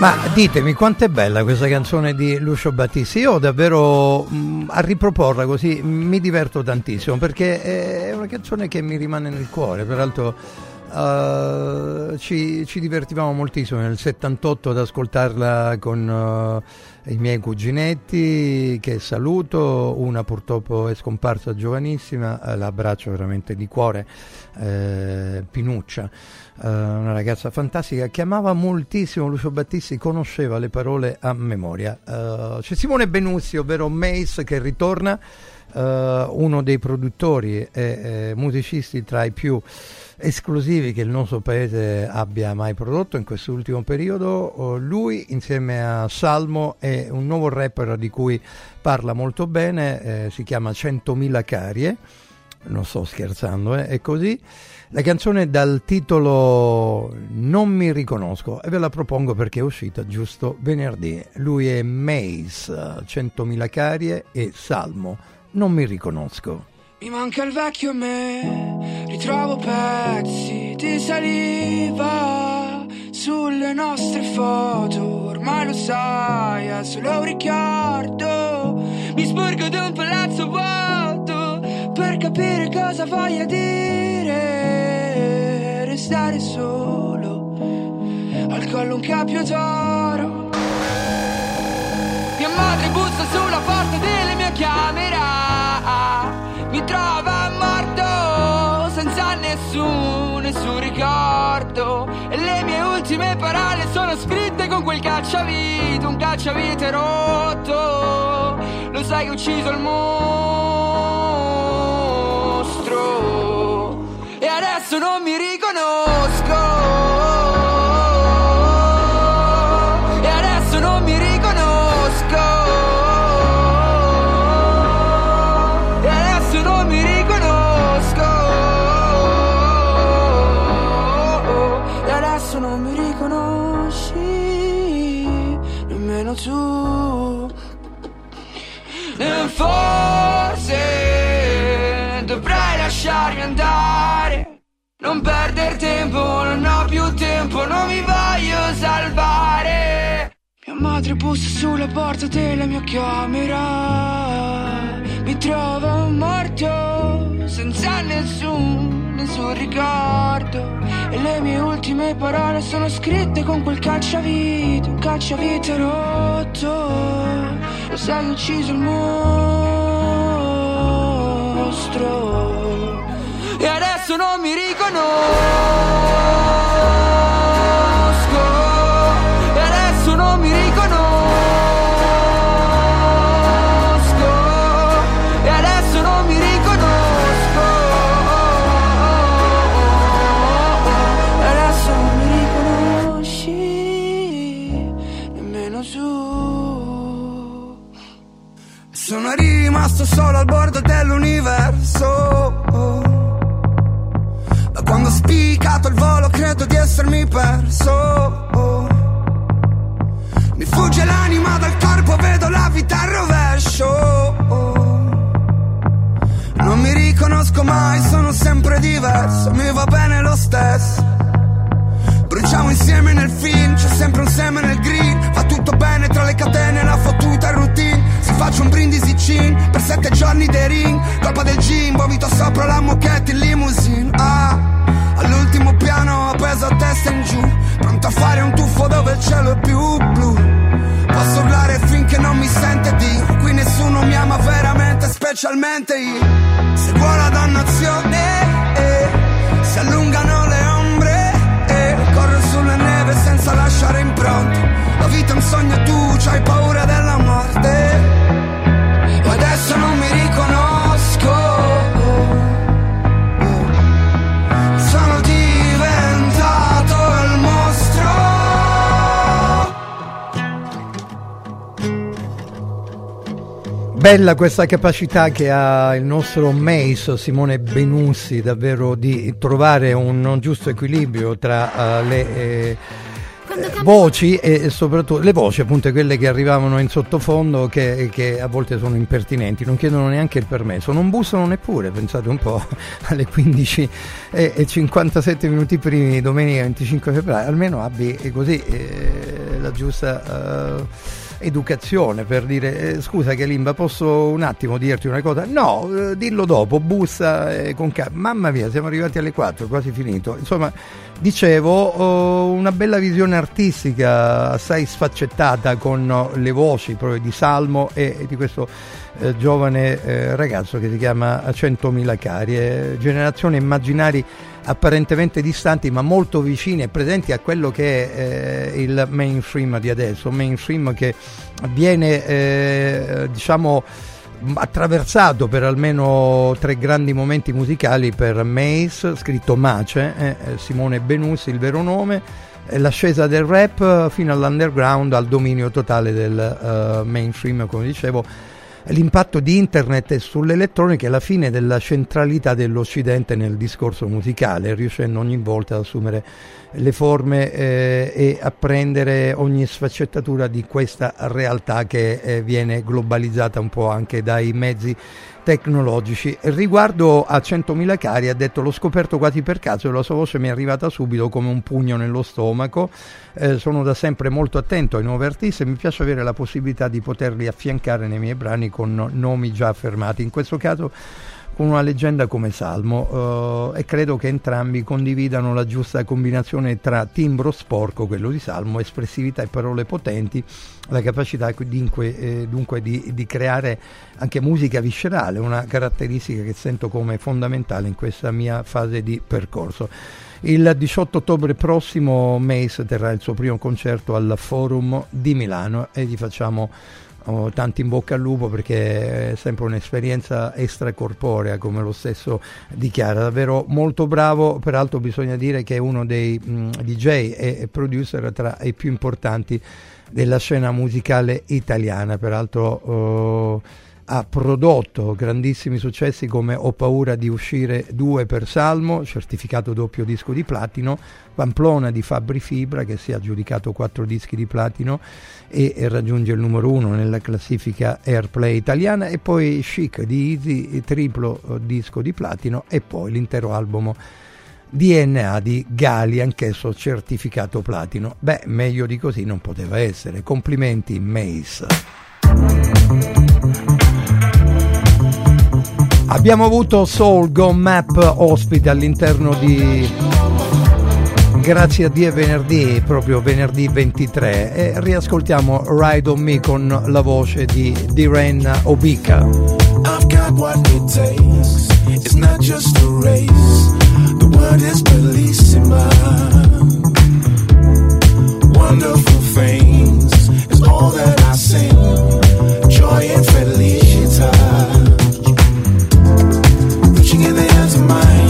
S5: Ma ditemi quanto è bella questa canzone di Lucio Battisti. Io davvero mh, a riproporla così mi diverto tantissimo perché è una canzone che mi rimane nel cuore. Peraltro uh, ci, ci, divertivamo moltissimo nel 78 ad ascoltarla con uh, i miei cuginetti che saluto. Una purtroppo è scomparsa giovanissima, uh, l'abbraccio veramente di cuore, eh, Pinuccia. Uh, una ragazza fantastica che amava moltissimo Lucio Battisti, conosceva le parole a memoria. Uh, c'è Simone Benuzzi, ovvero Mace, che ritorna, uh, uno dei produttori e eh, musicisti tra i più esclusivi che il nostro paese abbia mai prodotto in quest'ultimo periodo. lui insieme a Salmo è un nuovo rapper di cui parla molto bene, eh, si chiama 100.000 carie, non sto scherzando, eh, è così. La canzone dal titolo Non mi riconosco e ve la propongo perché è uscita giusto venerdì. Lui è Mace, 100.000 carie e Salmo, Non mi riconosco.
S36: Mi manca il vecchio me, ritrovo pezzi di saliva sulle nostre foto, ormai lo sai, è solo un ricordo. Mi sporgo di un palazzo capire cosa voglia dire restare solo. Al collo un cappio d'oro. Mia madre bussa sulla porta della mia camera. Mi trova morto senza nessun, nessun ricordo. E le mie ultime parole sono scritte con quel cacciavite, un cacciavite rotto. Lo sai che ho ucciso il mostro. E adesso non mi riconosco. E adesso non mi riconosco. E adesso non mi riconosco. E adesso non mi riconosci nemmeno tu. E forse andare. Non perder tempo, non ho più tempo, non mi voglio salvare. Mia madre bussa sulla porta della mia camera. Mi trovo morto, senza nessun, nessun ricordo. E le mie ultime parole sono scritte con quel cacciavite, un cacciavite rotto. Lo sai, ucciso il mostro. E adesso non mi riconosco. E adesso non mi riconosco. E adesso non mi riconosco. E adesso non mi riconosci nemmeno tu. Sono rimasto solo al bordo dell'universo. Quando ho spiccato il volo credo di essermi perso. Mi fugge l'anima dal corpo, vedo la vita al rovescio. Non mi riconosco mai, sono sempre diverso, mi va bene lo stesso. Bruciamo insieme nel film, c'è sempre un seme nel green. Va tutto bene tra le catene e la fottuta routine. Si faccia un brindisi cin per sette giorni dei ring. Colpa del gin, vomito sopra la moquette in limousine. Ah, all'ultimo piano appeso a testa in giù. Pronto a fare un tuffo dove il cielo è più blu. Posso urlare finché non mi sente Dio. Qui nessuno mi ama veramente, specialmente io. Seguo la dannazione, eh, si allungano senza lasciare impronte. La vita è un sogno tu c'hai paura della morte. Ma adesso non mi riconosco. Sono diventato il mostro.
S5: Bella questa capacità che ha il nostro Mace Simone Benussi davvero di trovare un giusto equilibrio tra uh, le, eh, voci e soprattutto le voci appunto quelle che arrivavano in sottofondo che, che a volte sono impertinenti non chiedono neanche il permesso non bussano neppure pensate un po' [laughs] alle 15 e, e 57 minuti primi domenica 25 febbraio almeno abbi così eh, la giusta eh, educazione per dire eh, scusa Kalimba posso un attimo dirti una cosa? No eh, dillo dopo bussa eh, con calma mamma mia siamo arrivati alle 4 quasi finito. Insomma dicevo una bella visione artistica assai sfaccettata con le voci proprio di Salmo e, di questo eh, giovane eh, ragazzo che si chiama 100.000 cari. Eh, generazione immaginari apparentemente distanti ma molto vicini e presenti a quello che è eh, il mainstream di adesso, mainstream che viene eh, diciamo attraversato per almeno tre grandi momenti musicali per Mace, scritto Mace, eh, eh Simone Benussi il vero nome, l'ascesa del rap fino all'underground, al dominio totale del uh, mainstream, come dicevo l'impatto di internet sull'elettronica e la fine della centralità dell'Occidente nel discorso musicale, riuscendo ogni volta ad assumere le forme eh, e a prendere ogni sfaccettatura di questa realtà che eh, viene globalizzata un po' anche dai mezzi tecnologici. Riguardo a 100.000 cari ha detto l'ho scoperto quasi per caso e la sua voce mi è arrivata subito come un pugno nello stomaco. Eh, sono da sempre molto attento ai nuovi artisti e mi piace avere la possibilità di poterli affiancare nei miei brani con nomi già affermati. In questo caso con una leggenda come Salmo eh, e credo che entrambi condividano la giusta combinazione tra timbro sporco, quello di Salmo, espressività e parole potenti, la capacità dunque, eh, dunque di, di, creare anche musica viscerale, una caratteristica che sento come fondamentale in questa mia fase di percorso. Il 18 ottobre prossimo Mace terrà il suo primo concerto al Forum di Milano e gli facciamo Oh, tanti in bocca al lupo perché è sempre un'esperienza extracorporea come lo stesso dichiara. Davvero molto bravo. Peraltro bisogna dire che è uno dei mh, mm, DJ e producer tra i più importanti della scena musicale italiana. Peraltro oh, ha prodotto grandissimi successi come Ho paura di uscire due per Salmo, certificato doppio disco di platino, Pamplona di Fabri Fibra che si è aggiudicato quattro dischi di platino e, e raggiunge il numero uno nella classifica Airplay italiana e poi Chic di Easy, triplo eh, disco di platino e poi l'intero album DNA di Gali, anch'esso certificato platino. Beh, meglio di così non poteva essere. Complimenti Mace. Abbiamo avuto Soul Go Map ospite all'interno di Grazie a Dio venerdì, proprio venerdì 23 e riascoltiamo Ride on Me con la voce di Diren Obika. I've got what it takes. It's not just a race. The word is bellissima. Wonderful things is all that I sing. Mine,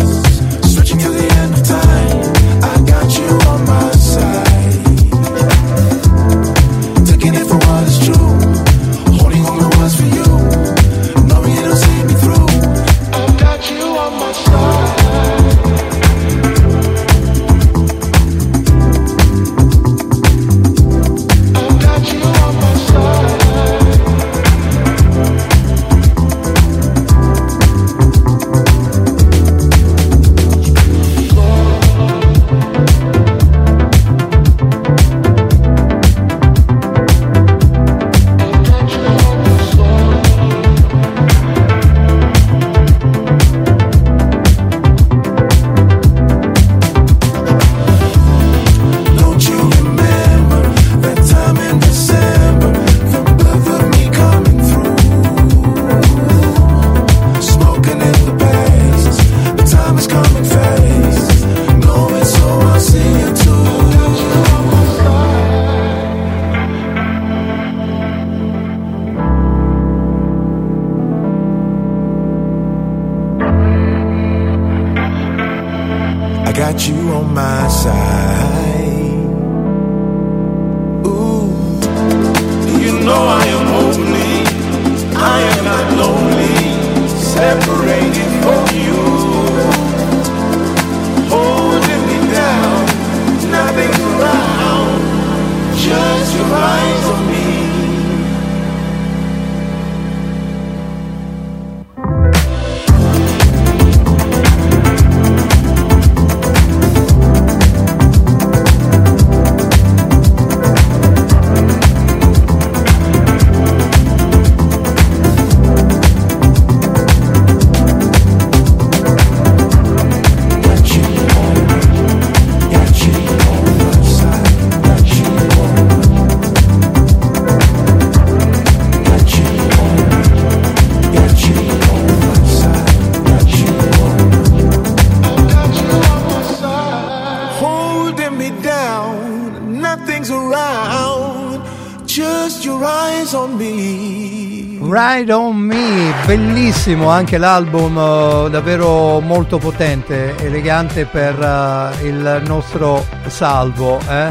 S5: bellissimo anche l'album, eh, davvero molto potente, elegante per eh, il nostro salvo, eh?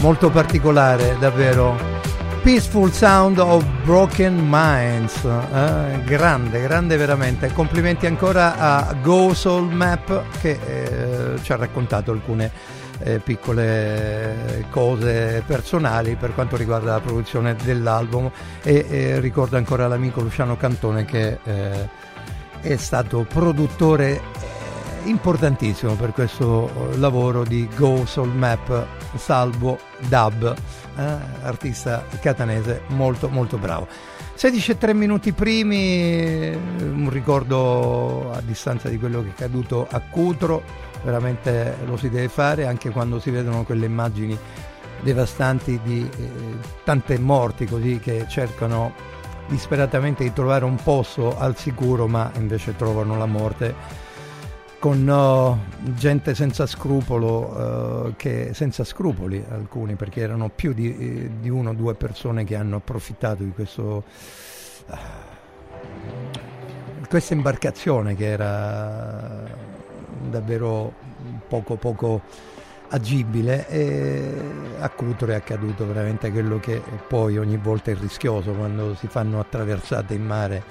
S5: molto particolare davvero. Peaceful Sound of Broken Minds, eh? grande, grande veramente. Complimenti ancora a Go Soul Map che eh, ci ha raccontato alcune eh, piccole cose personali per quanto riguarda la produzione dell'album e eh, ricordo ancora l'amico Luciano Cantone che eh, è stato produttore eh, importantissimo per questo lavoro di Go Soul Map Salvo Dub, eh, artista catanese molto molto bravo. 16 e 3 minuti primi, un ricordo a distanza di quello che è accaduto a Cutro, veramente lo si deve fare anche quando si vedono quelle immagini devastanti di eh, tante morti così che cercano disperatamente di trovare un posto al sicuro ma invece trovano la morte con uh, gente senza scrupolo, uh, che, senza scrupoli alcuni, perché erano più di, di uno o due persone che hanno approfittato di questo, uh, questa imbarcazione che era davvero poco poco agibile e a Cutro è accaduto veramente quello che poi ogni volta è rischioso quando si fanno attraversate in mare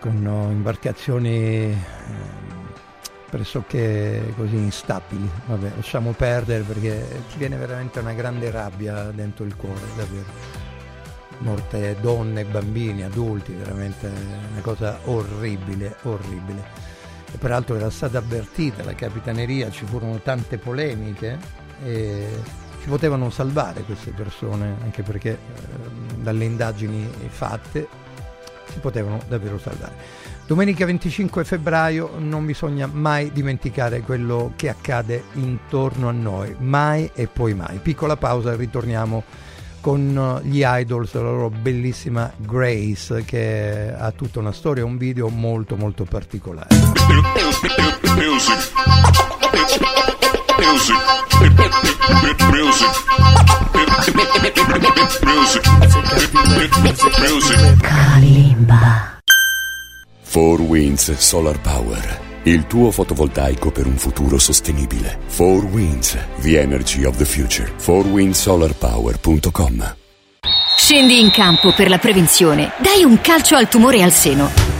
S5: con imbarcazioni eh, pressoché così instabili. Vabbè, lasciamo perdere perché ci viene veramente una grande rabbia dentro il cuore, davvero. Morte donne, bambini, adulti, veramente una cosa orribile, orribile. E peraltro era stata avvertita la capitaneria, ci furono tante polemiche e si potevano salvare queste persone, anche perché eh, dalle indagini fatte si potevano davvero salvare. Domenica 25 febbraio non bisogna mai dimenticare quello che accade intorno a noi, mai e poi mai. Piccola pausa, ritorniamo con gli idols, la loro bellissima Grace che ha tutta una storia, un video molto molto particolare.
S37: Kalimba. Four Winds Solar Power. Il tuo fotovoltaico per un futuro sostenibile. Four Winds, the energy of the future. 4windsolarpower.com
S38: Scendi in campo per la prevenzione. Dai un calcio al tumore al seno.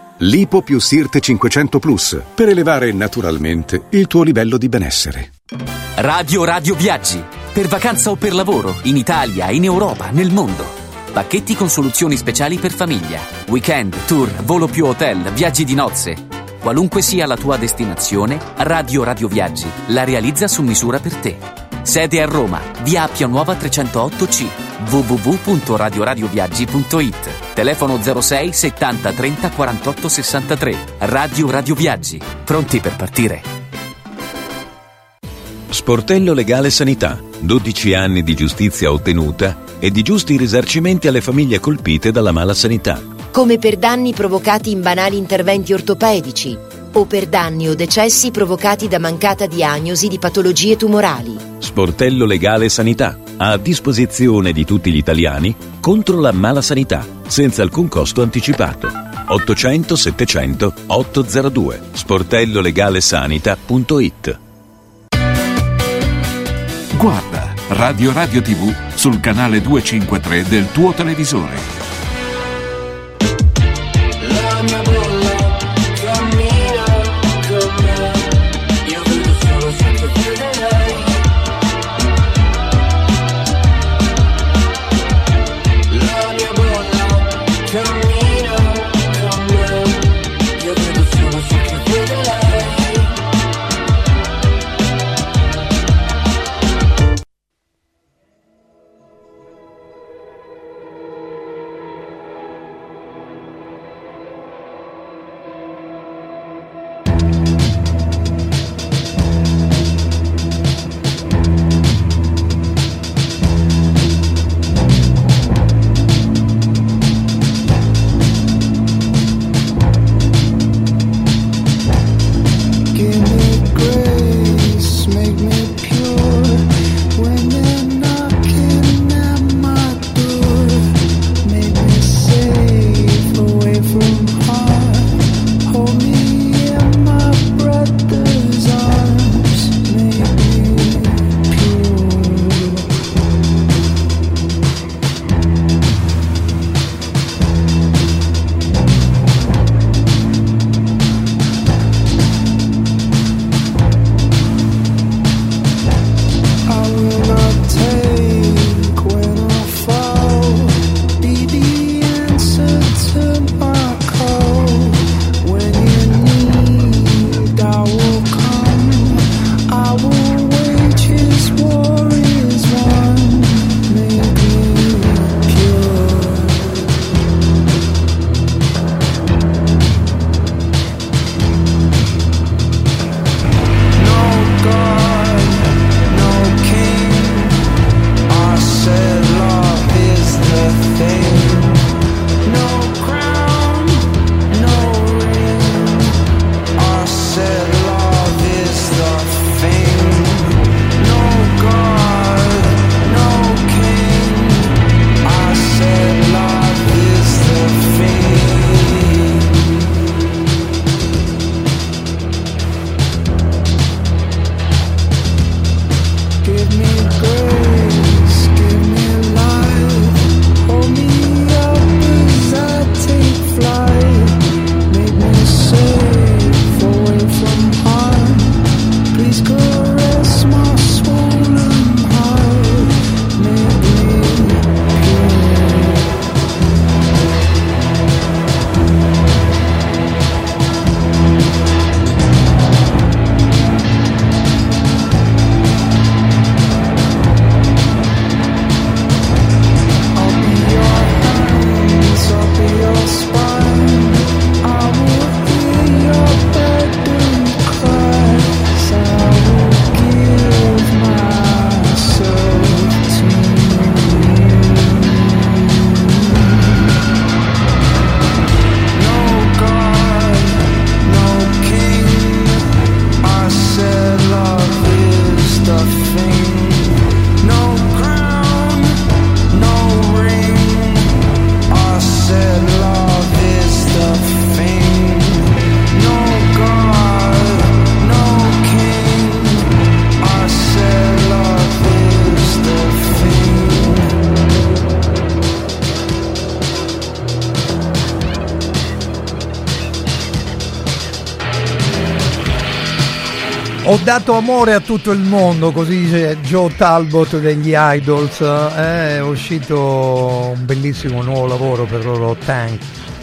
S27: Lipo più Sirte 500 Plus per elevare naturalmente il tuo livello di benessere.
S33: Radio Radio Viaggi. Per vacanza o per lavoro, in Italia, in Europa, nel mondo. Pacchetti con soluzioni speciali per famiglia. Weekend, tour, volo più hotel, viaggi di nozze. Qualunque sia la tua destinazione, Radio Radio Viaggi la realizza su misura per te. Sede a Roma, via Appia Nuova 308C, www.radioradioviaggi.it. Telefono 06 70 30 48 63. Radio Radio Viaggi. Pronti per partire.
S39: Sportello Legale Sanità. 12 anni di giustizia ottenuta e di giusti risarcimenti alle famiglie colpite dalla mala sanità.
S16: come per danni provocati in banali interventi ortopedici o per danni o decessi provocati da mancata diagnosi di patologie tumorali.
S39: Sportello Legale Sanità. A disposizione di tutti gli italiani contro la mala sanità, senza alcun costo anticipato. 800 700 802 sportellolegalesanita.it
S31: Guarda Radio Radio TV sul canale 253 del tuo televisore.
S5: Dato amore a tutto il mondo, così dice Joe Talbot degli Idols. È uscito un bellissimo nuovo lavoro per loro Tank,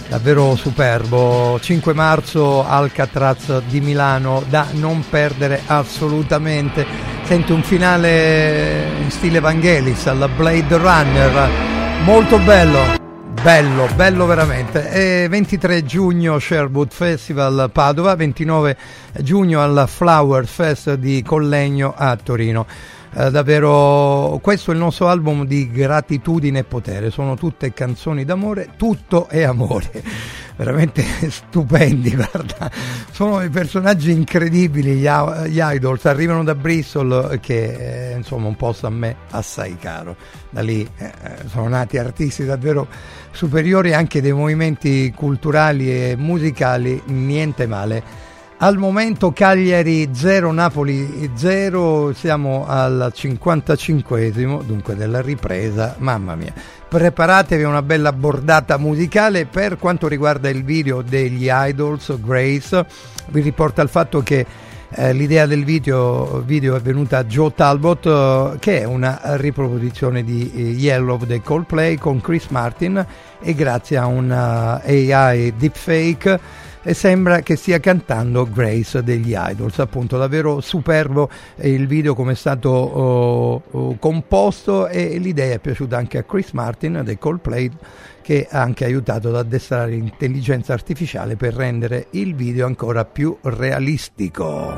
S5: davvero superbo. 5 marzo Alcatraz di Milano, da non perdere assolutamente. Senti un finale in stile Vangelis alla Blade Runner, molto bello. Bello, bello veramente. E 23 giugno Sherwood Festival Padova, 29 giugno al Flower Fest di Collegno a Torino. Eh, davvero questo è il nostro album di gratitudine e potere, sono tutte canzoni d'amore, tutto è amore. [laughs] Veramente stupendi, [laughs] guarda. Sono dei personaggi incredibili gli, gli idols, arrivano da Bristol che è insomma un posto a me assai caro. Da lì eh, sono nati artisti davvero superiori anche dei movimenti culturali e musicali, niente male. Al momento Cagliari 0, Napoli 0, siamo al 55esimo, dunque della ripresa, mamma mia. Preparatevi una bella bordata musicale per quanto riguarda il video degli Idols, Grace, vi riporta il fatto che eh, l'idea del video, video, è venuta a Joe Talbot eh, che è una riproposizione di eh, Yellow dei Coldplay con Chris Martin e grazie a un AI deepfake e sembra che stia cantando Grace degli Idols, appunto davvero superbo il video come è stato oh, oh, composto e l'idea è piaciuta anche a Chris Martin dei Coldplay che ha anche aiutato ad addestrare l'intelligenza artificiale per rendere il video ancora più realistico.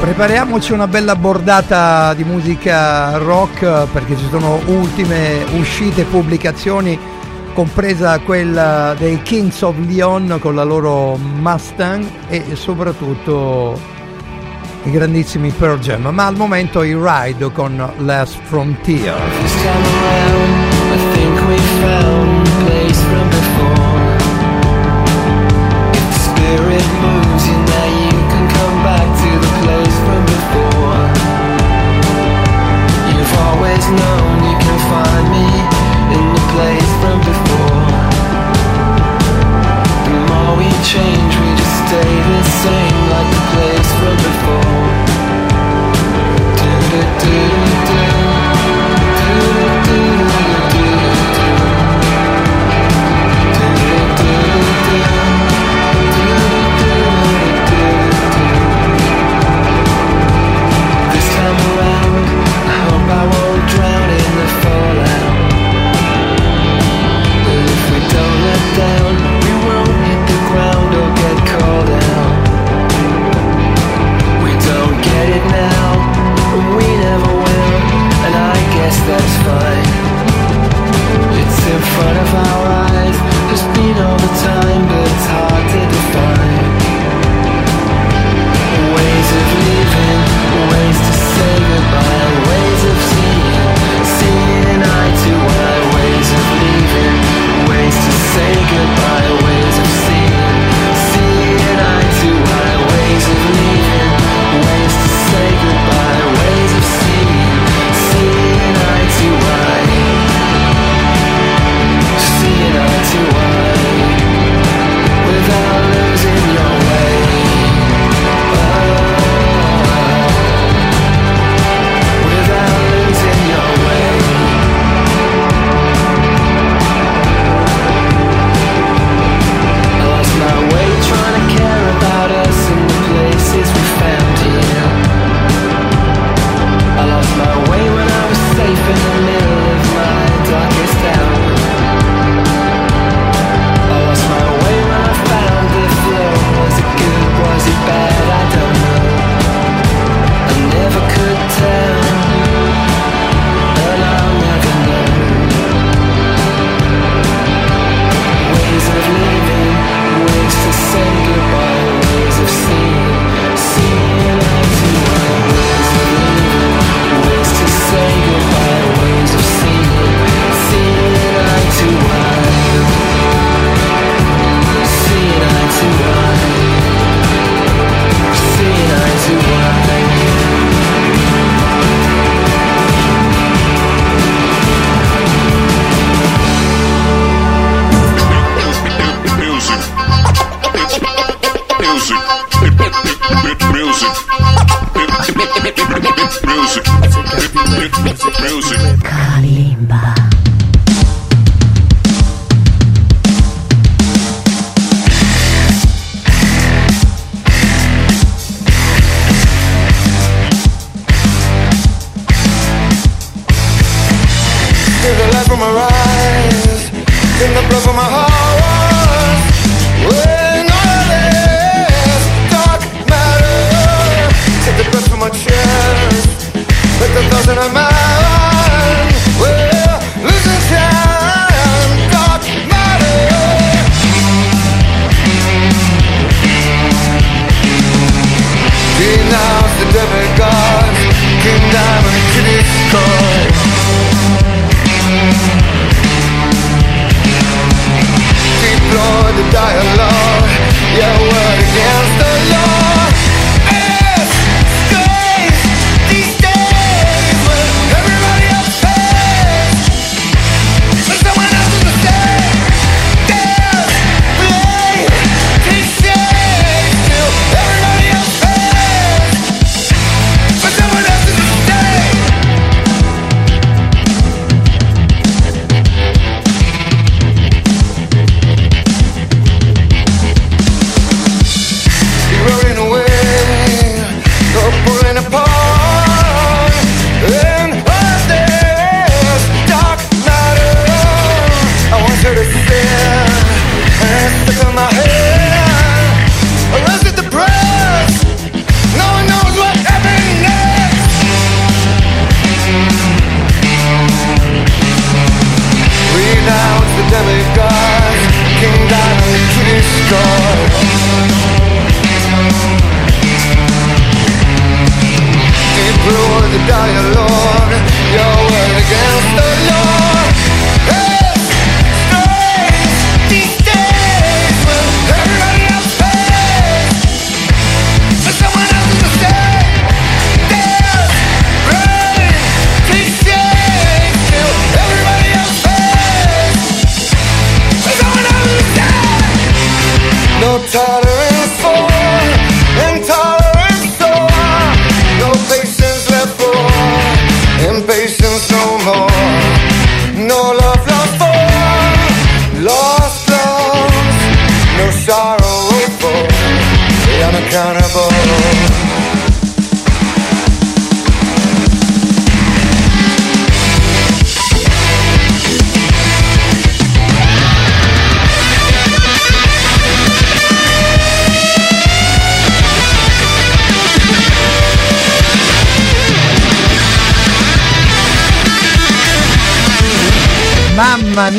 S5: Prepariamoci una bella bordata di musica rock perché ci sono ultime uscite e pubblicazioni compresa quella dei Kings of Leon con la loro Mustang e soprattutto i grandissimi Pearl Jam, ma al momento i Ride con Last Frontier. we found.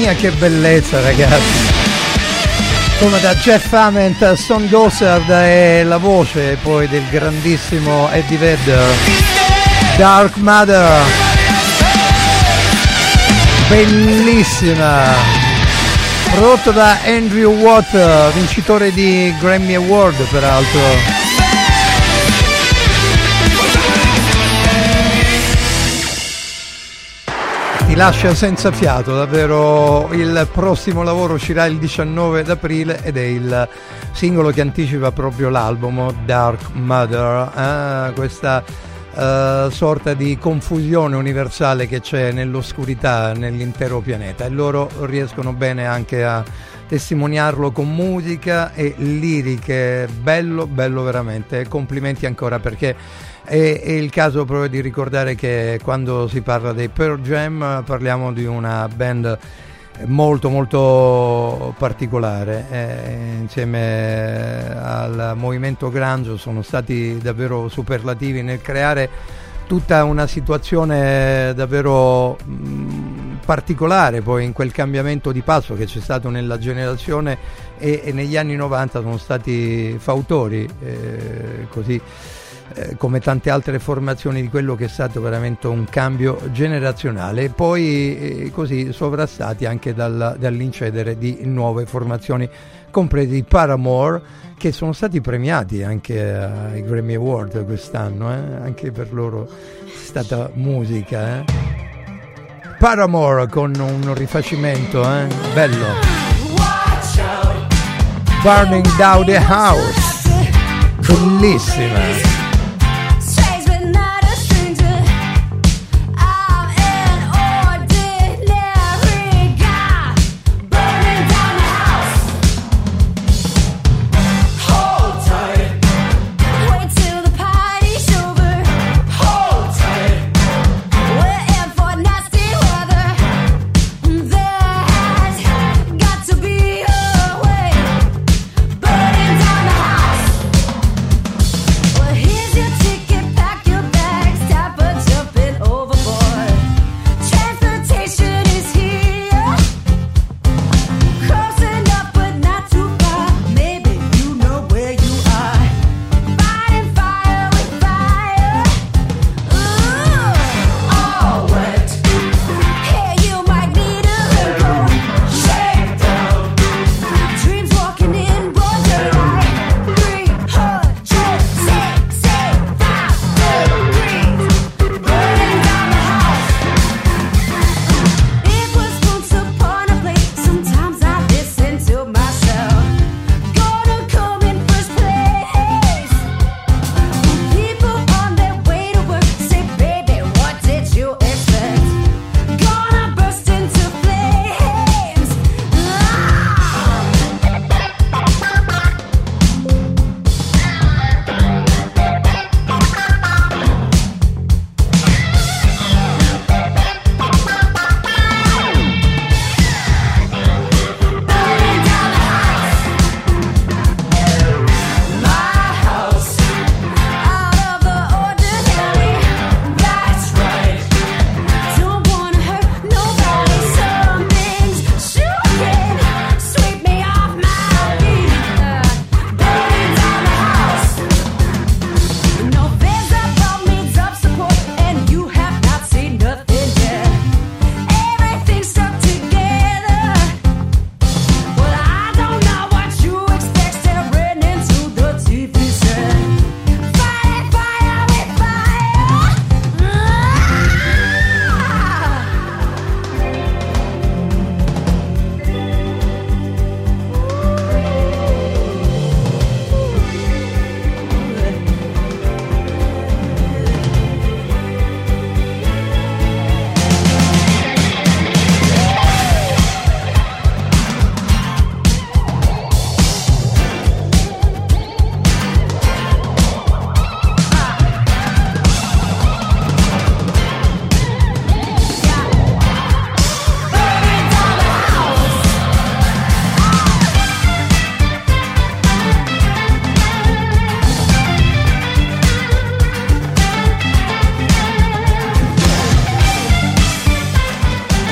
S5: Mia che bellezza ragazzi! Come da Jeff Ament a Stone Gossard e la voce poi del grandissimo Eddie Vedder. Dark Mother. Bellissima. Prodotto da Andrew Watt, vincitore di Grammy Award peraltro. Lascia senza fiato, davvero. Il prossimo lavoro uscirà il 19 d'aprile ed è il singolo che anticipa proprio l'album Dark Mother, Ah, questa eh, sorta di confusione universale che c'è nell'oscurità nell'intero pianeta. E loro riescono bene anche a testimoniarlo con musica e liriche, bello, bello veramente, complimenti ancora perché è, è il caso proprio di ricordare che quando si parla dei Pearl Jam parliamo di una band molto molto particolare eh, insieme al movimento grunge sono stati davvero superlativi nel creare tutta una situazione davvero particolare poi in quel cambiamento di passo che c'è stato nella generazione e, e negli anni 90 sono stati fautori eh, così eh, come tante altre formazioni di quello che è stato veramente un cambio generazionale e poi eh, così sovrastati anche dal- dall'incedere di nuove formazioni compresi i Paramore che sono stati premiati anche ai Grammy Award quest'anno eh, anche per loro è stata musica eh. Paramore con un rifacimento eh, bello. Burning Down the House. Bellissima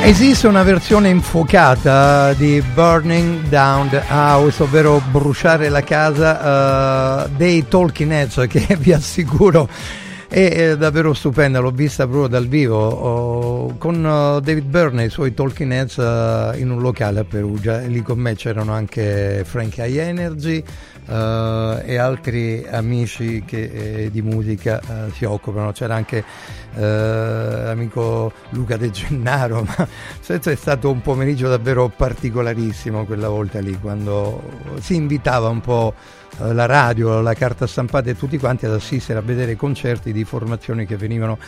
S5: Esiste una versione infuocata di Burning Down the House, ovvero bruciare la casa uh, dei Talking Heads che [laughs] vi assicuro è, davvero stupenda, l'ho vista proprio dal vivo oh, con uh, David Byrne e i suoi Talking Heads uh, in un locale a Perugia. E lì con me c'erano anche Frank High Energy, Uh, e altri amici che eh, di musica uh, si occupano. C'era anche uh, l'amico Luca De Gennaro, [laughs] ma è stato un pomeriggio davvero particolarissimo quella volta lì, quando si invitava un po' la radio, la carta stampata e tutti quanti ad assistere a vedere concerti di formazioni che venivano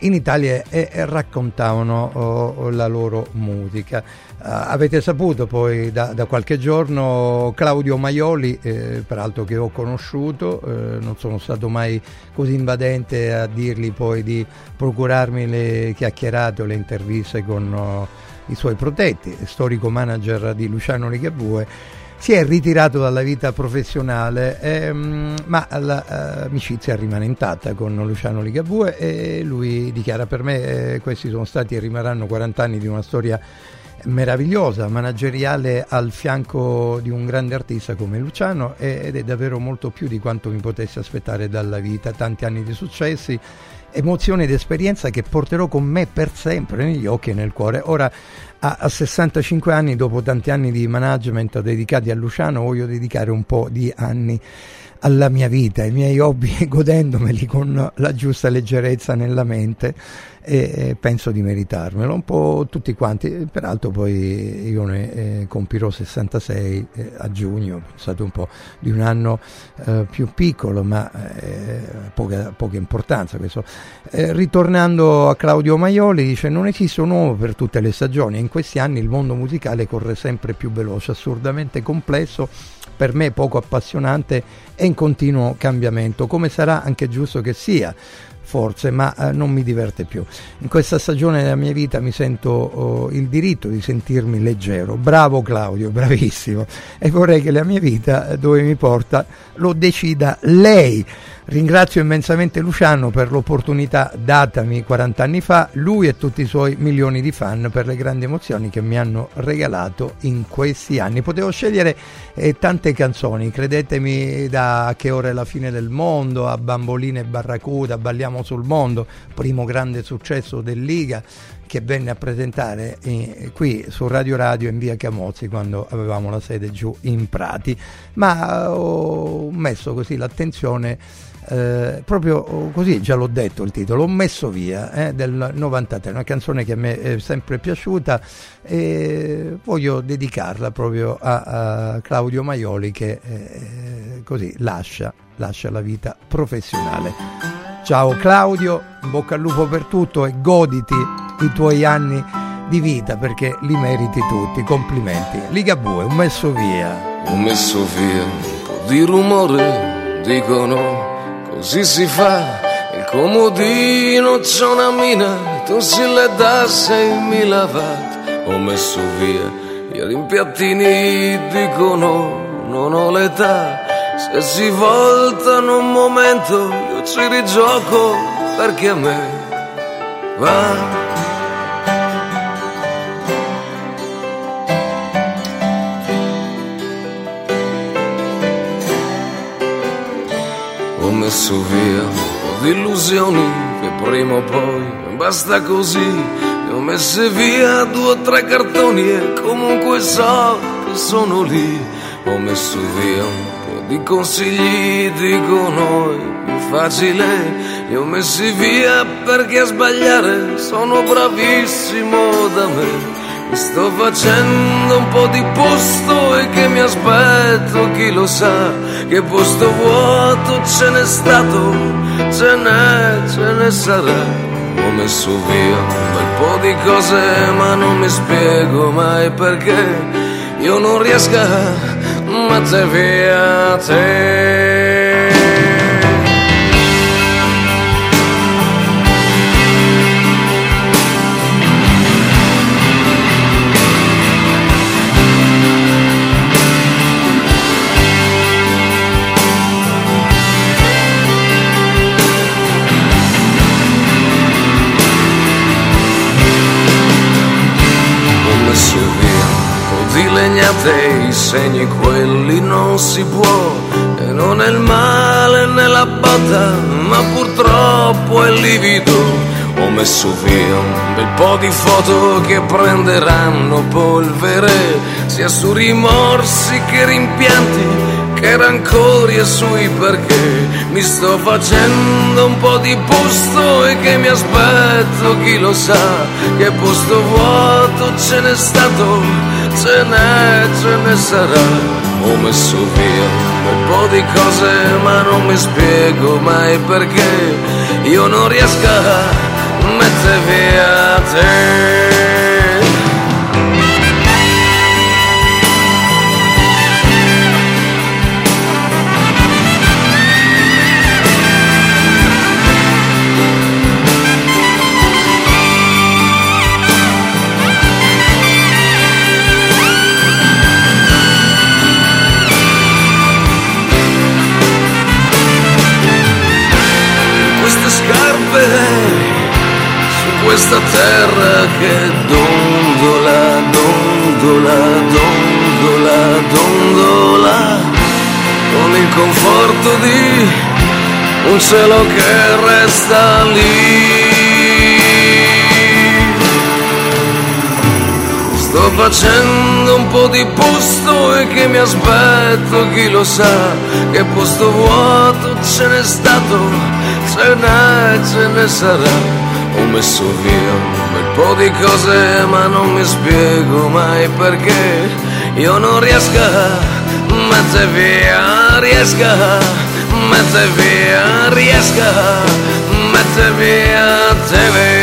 S5: in Italia e, raccontavano oh, la loro musica. Uh, avete saputo poi da, da, qualche giorno Claudio Maioli, eh, peraltro che ho conosciuto, eh, non sono stato mai così invadente a dirgli poi di procurarmi le chiacchierate o le interviste con uh, i suoi protetti, storico manager di Luciano Ligabue si è ritirato dalla vita professionale, ehm, ma l'amicizia rimane intatta con Luciano Ligabue e lui dichiara per me eh, questi sono stati e rimarranno 40 anni di una storia meravigliosa, manageriale al fianco di un grande artista come Luciano ed è davvero molto più di quanto mi potessi aspettare dalla vita, tanti anni di successi, emozioni ed esperienza che porterò con me per sempre negli occhi e nel cuore. Ora a, a 65 anni, dopo tanti anni di management dedicati a Luciano, voglio dedicare un po' di anni alla mia vita, ai miei hobby, [laughs] godendomeli con la giusta leggerezza nella mente e penso di meritarmelo. Un po' tutti quanti peraltro poi io ne eh, compirò 66 eh, a giugno pensate un po' di un anno eh, più piccolo ma eh, poca, poca, importanza questo. Eh, ritornando a Claudio Maioli dice non esiste un uomo per tutte le stagioni in questi anni il mondo musicale corre sempre più veloce assurdamente complesso per me poco appassionante e in continuo cambiamento come sarà anche giusto che sia forse, ma eh, non mi diverte più. In questa stagione della mia vita mi sento oh, il diritto di sentirmi leggero. Bravo Claudio, bravissimo. E vorrei che la mia vita, eh, dove mi porta, lo decida lei. Ringrazio immensamente Luciano per l'opportunità datami 40 anni fa, lui e tutti i suoi milioni di fan per le grandi emozioni che mi hanno regalato in questi anni. Potevo scegliere eh, tante canzoni, credetemi da Che ora è la fine del mondo, a Bamboline e Barracuda, Balliamo sul mondo, primo grande successo del Liga che venne a presentare eh, qui su Radio Radio in via Camozzi quando avevamo la sede giù in Prati, ma eh, ho messo così l'attenzione eh, proprio così, già l'ho detto il titolo, ho messo via eh, del 93, una canzone che a me è sempre piaciuta e voglio dedicarla proprio a, a Claudio Maioli che eh, così lascia, lascia la vita professionale. Ciao Claudio, in bocca al lupo per tutto e goditi i tuoi anni di vita perché li meriti tutti, complimenti. Ligabue, un messo via.
S40: Ho messo via un po' di rumore, dicono Così si fa, il comodino c'è una mina, tu si le da sei lavate. Ho messo via i rimpiattini, dicono non ho l'età. Se si voltano un momento, io ci rigioco perché a me va. Messo via un po' di illusioni che prima o poi basta così. Ne ho messe via due o tre cartoni e comunque so che sono lì. Ho messo via un po' di consigli, dico noi, più facile. Li ho messi via perché a sbagliare sono bravissimo da me. Sto facendo un po' di posto e che mi aspetto, chi lo sa, che posto vuoto ce n'è stato, ce n'è, ce ne sarà. Ho messo via un bel po' di cose ma non mi spiego mai perché io non riesco a mettere via te. Segni quelli non si può. E non è il male nella botta ma purtroppo è livido. Ho messo via un bel po' di foto che prenderanno polvere sia su rimorsi che rimpianti che rancori e sui perché. Mi sto facendo un po' di posto e che mi aspetto chi lo sa che posto vuoto ce n'è stato ce n'è ce ne sarà. Ho messo via un po' di cose ma non mi spiego mai perché. Io non riesco a mettere via te questa terra che dondola, dondola, dondola, dondola con il conforto di un cielo che resta lì. Sto facendo un po' di posto e che mi aspetto, chi lo sa, che posto vuoto ce n'è stato, ce n'è, ce ne sarà. Messo via un bel po' di cose ma non mi spiego mai perché io non riesco a mettere via, riesco a mettere via, riesco a mettere via te.
S5: Beh,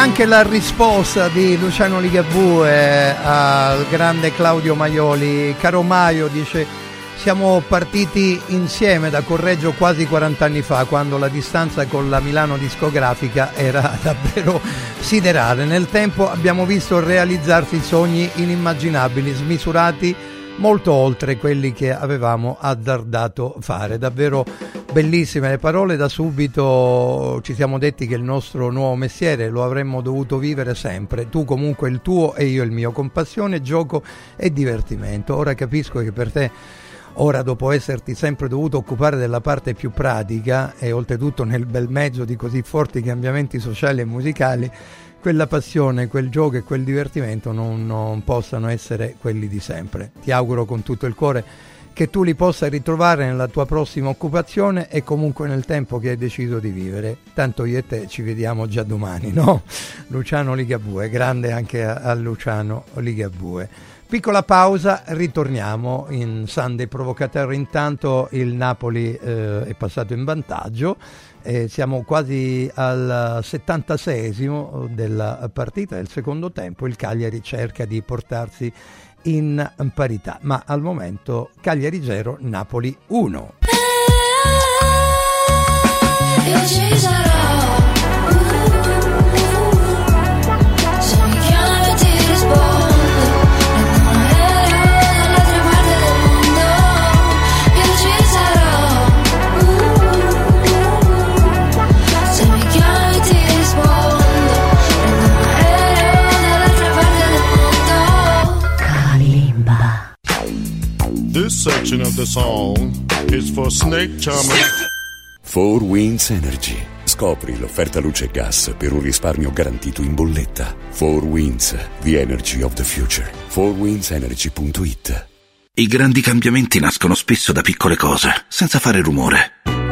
S5: anche la risposta di Luciano Ligabue al grande Claudio Maioli. Caro Maio, dice, siamo partiti insieme da Correggio quasi 40 anni fa, quando la distanza con la Milano discografica era [laughs] davvero siderale. Nel tempo abbiamo visto realizzarsi sogni inimmaginabili, smisurati molto oltre quelli che avevamo azzardato fare. Davvero bellissime le parole, da subito ci siamo detti che il nostro nuovo mestiere lo avremmo dovuto vivere sempre, tu comunque il tuo e io il mio, con passione, gioco e divertimento. Ora capisco che per te Ora, dopo esserti sempre dovuto occupare della parte più pratica e oltretutto nel bel mezzo di così forti cambiamenti sociali e musicali, quella passione, quel gioco e quel divertimento non, non possano essere quelli di sempre. Ti auguro con tutto il cuore che tu li possa ritrovare nella tua prossima occupazione e comunque nel tempo che hai deciso di vivere. Tanto io e te ci vediamo già domani, no? [laughs] Luciano Ligabue, grande anche a, a Luciano Ligabue. Piccola pausa, ritorniamo in Sunday Provocateur. Intanto il Napoli eh, è passato in vantaggio. Eh, siamo quasi al 76esimo della partita del secondo tempo. Il Cagliari cerca di portarsi in parità, ma al momento Cagliari 0, Napoli 1.
S34: Io ci sarò.
S41: This section of the song is for Snake Charmer.
S42: 4 Winds Energy. Scopri l'offerta luce e gas per un risparmio garantito in bolletta. 4 Winds, the energy of the future. 4windsenergy.it
S43: I grandi cambiamenti nascono spesso da piccole cose, senza fare rumore.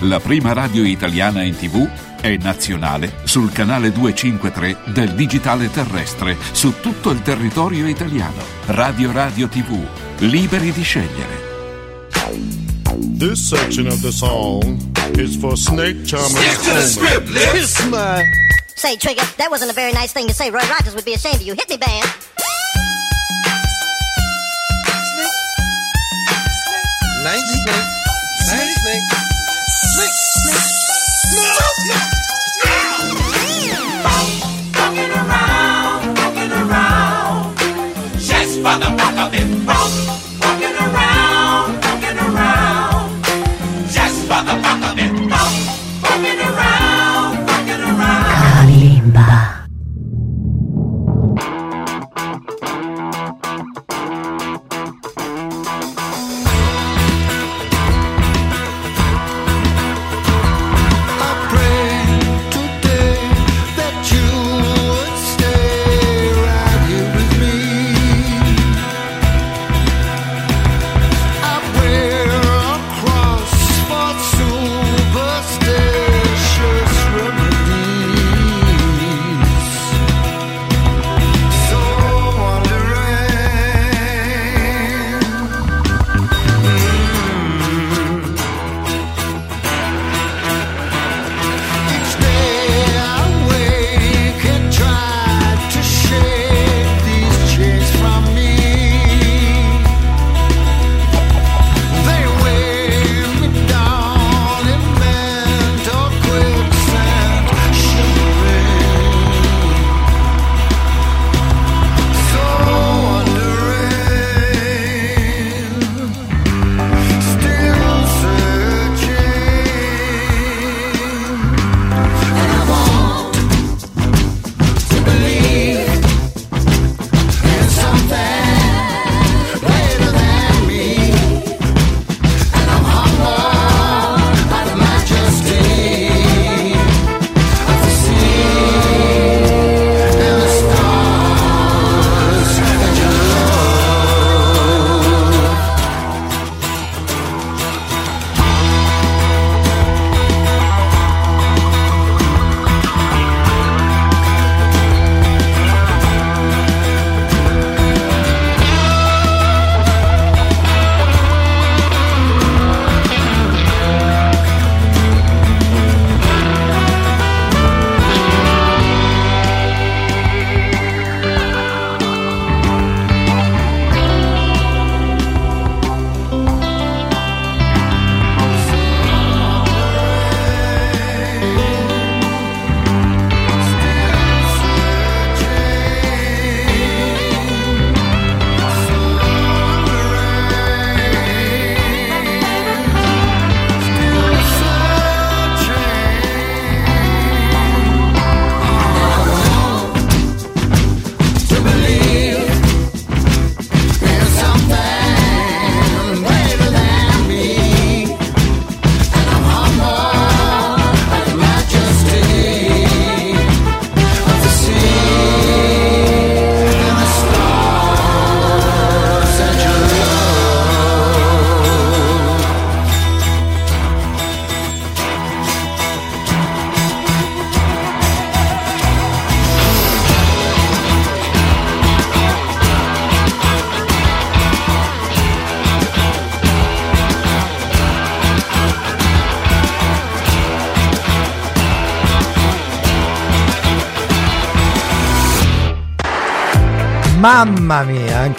S15: la prima radio italiana in TV e nazionale sul canale 253 del digitale terrestre su tutto il territorio italiano. Radio Radio TV, liberi di scegliere.
S41: This section of the song is for snake charmers.
S44: Stick to the script, Lips.
S41: My.
S44: Say, Trigger, that wasn't a very nice thing to say. Roy Rogers would be ashamed of you. Hit me, band.
S45: Nice snake. Nice snake. Snake.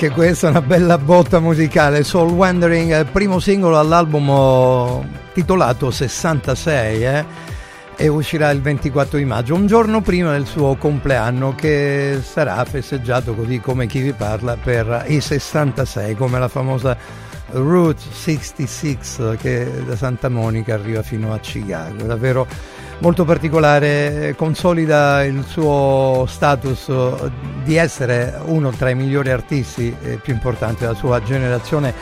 S5: Anche questa è una bella botta musicale. Soul Wandering, primo singolo all'album oh, titolato 66, eh? e uscirà il 24 di maggio, un giorno prima del suo compleanno che sarà festeggiato così come chi vi parla per i 66, come la famosa Route 66 che da Santa Monica arriva fino a Chicago. Davvero molto particolare, consolida il suo status di essere uno tra i migliori artisti più importanti della sua generazione.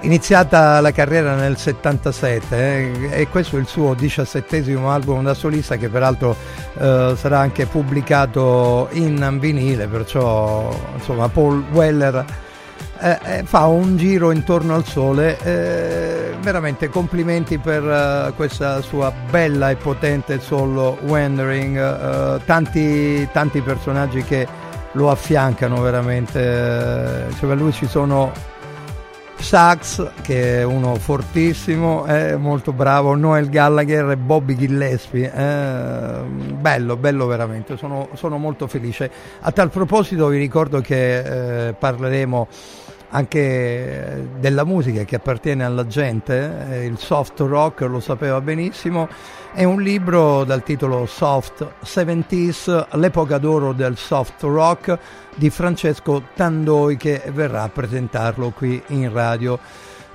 S5: Iniziata la carriera nel 77 eh, e questo è il suo diciassettesimo album da solista che peraltro eh, sarà anche pubblicato in vinile, perciò insomma Paul Weller eh, eh, fa un giro intorno al sole. Eh, veramente complimenti per uh, questa sua bella e potente solo Wandering. Uh, tanti, tanti personaggi che lo affiancano veramente. Cioè, per lui ci sono Sax, che è uno fortissimo, è molto bravo, Noel Gallagher e Bobby Gillespie. Eh, bello, bello veramente, sono, sono, molto felice. A tal proposito vi ricordo che eh, parleremo anche eh, della musica che appartiene alla gente, eh, il soft rock lo sapeva benissimo, è un libro dal titolo Soft 70s, l'epoca d'oro del soft rock di Francesco Tandoi che verrà a presentarlo qui in radio.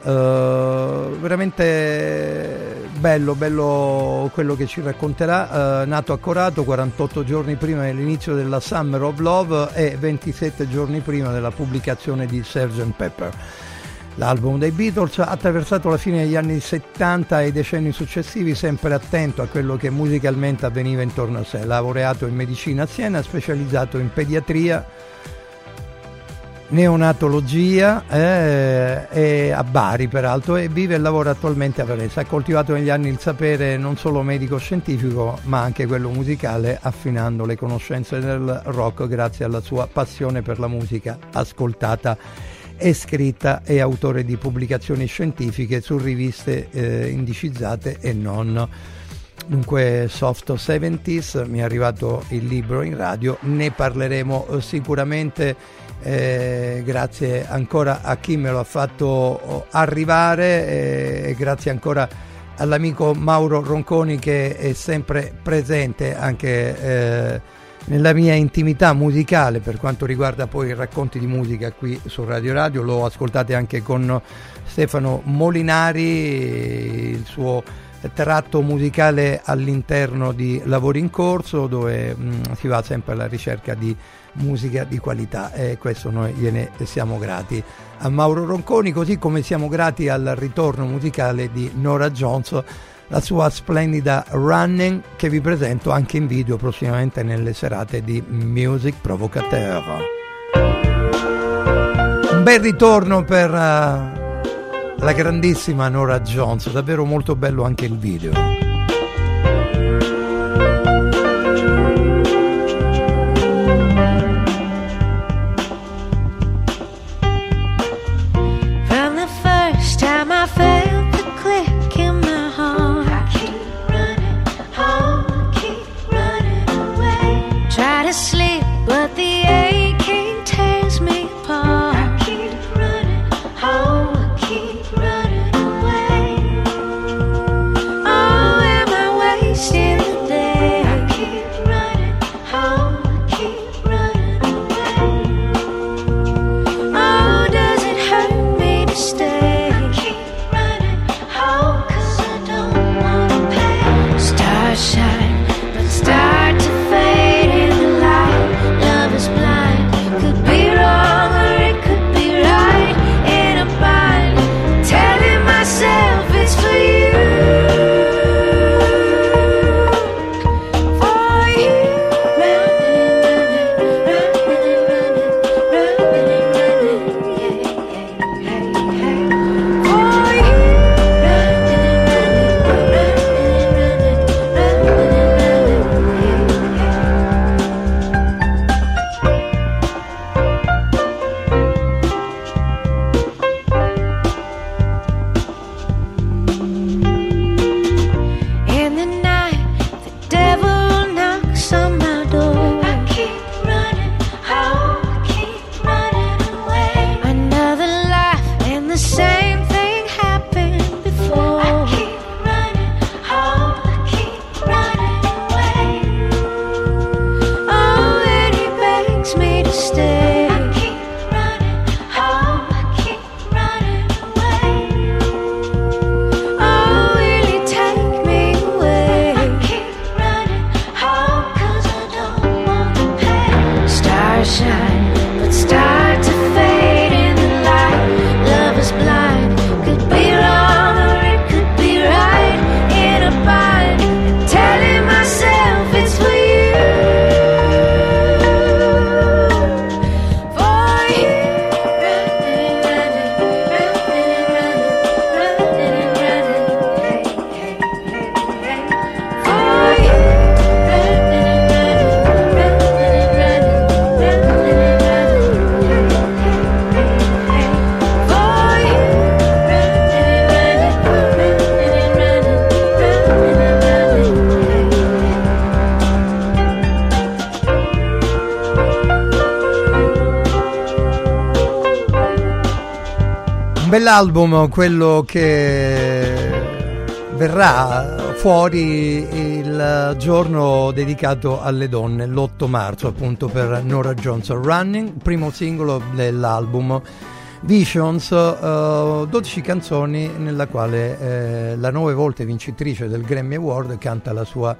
S5: Uh, veramente bello, bello quello che ci racconterà. Uh, nato a Corato 48 giorni prima dell'inizio della Summer of Love e 27 giorni prima della pubblicazione di Sgt. Pepper. L'album dei Beatles ha attraversato la fine degli anni 70 e i decenni successivi, sempre attento a quello che musicalmente avveniva intorno a sé. Laureato in medicina a Siena, specializzato in pediatria neonatologia eh, e a Bari peraltro e vive e lavora attualmente a Varese. Ha coltivato negli anni il sapere non solo medico-scientifico ma anche quello musicale affinando le conoscenze del rock grazie alla sua passione per la musica ascoltata e scritta e autore di pubblicazioni scientifiche su riviste eh, indicizzate e non. Dunque Soft 70s, mi è arrivato il libro in radio, ne parleremo eh, sicuramente eh, grazie ancora a chi me lo ha fatto arrivare eh, e grazie ancora all'amico Mauro Ronconi che è sempre presente anche eh, nella mia intimità musicale. Per quanto riguarda poi i racconti di musica qui su Radio Radio, lo ascoltate anche con Stefano Molinari, il suo tratto musicale all'interno di Lavori in Corso dove mh, mm, si va sempre alla ricerca di musica di qualità e questo noi gliene siamo grati. A Mauro Ronconi così come siamo grati al ritorno musicale di Nora Jones la sua splendida Running che vi presento anche in video prossimamente nelle serate di Music Provocateur. Un bel ritorno per uh, la grandissima Nora Jones davvero molto bello anche il video bell'album quello che verrà fuori il giorno dedicato alle donne, l'8 marzo appunto per Nora Johnson Running, primo singolo dell'album Visions, uh, 12 canzoni nella quale eh, la nove volte vincitrice del Grammy Award canta la sua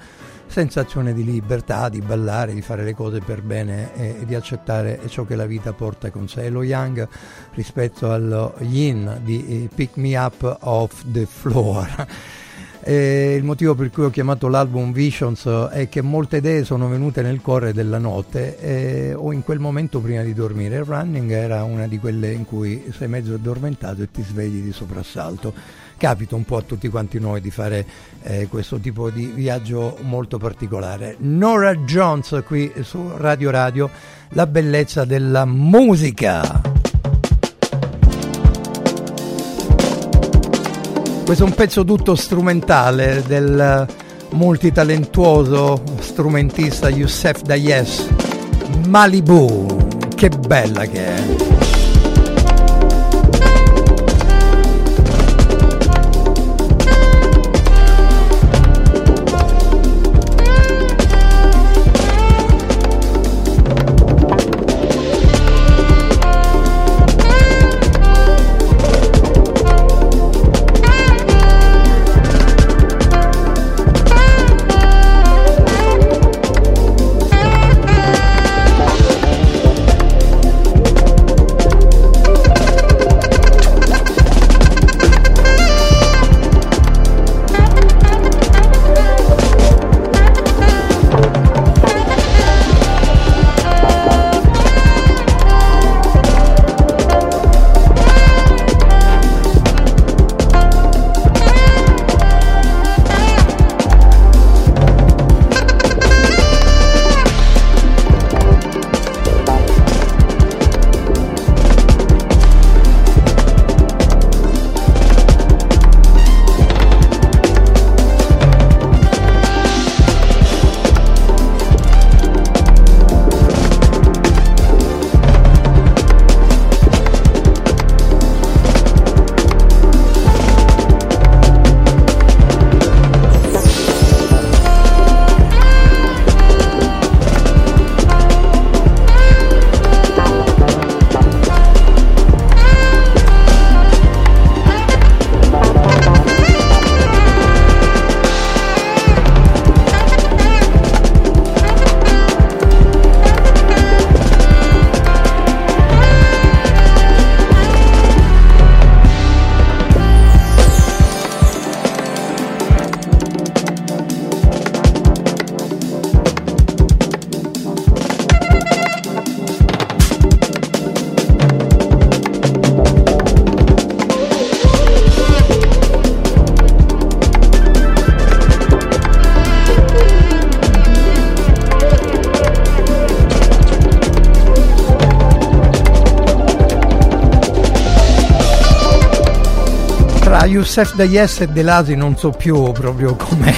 S5: sensazione di libertà, di ballare, di fare le cose per bene e, e di accettare ciò che la vita porta con sé. Lo Young rispetto allo Yin di Pick Me Up Off the Floor. [laughs] E il motivo per cui ho chiamato l'album Visions è che molte idee sono venute nel cuore della notte eh, o in quel momento prima di dormire. Il running era una di quelle in cui sei mezzo addormentato e ti svegli di soprassalto. Capita un po' a tutti quanti noi di fare eh, questo tipo di viaggio molto particolare. Nora Jones qui su Radio Radio, la bellezza della musica. Questo è un pezzo tutto strumentale del multitalentuoso strumentista Youssef Dayes, Malibu, che bella che è. Youssef Dayes e Delasi non so più proprio come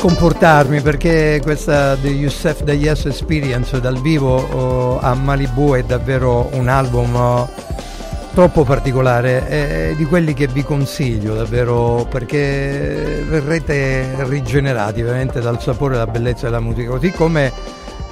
S5: comportarmi perché questa The Youssef Dayes Experience dal vivo oh, a Malibu è davvero un album oh, troppo particolare è di quelli che vi consiglio davvero perché verrete rigenerati veramente dal sapore e dalla bellezza della musica. Così come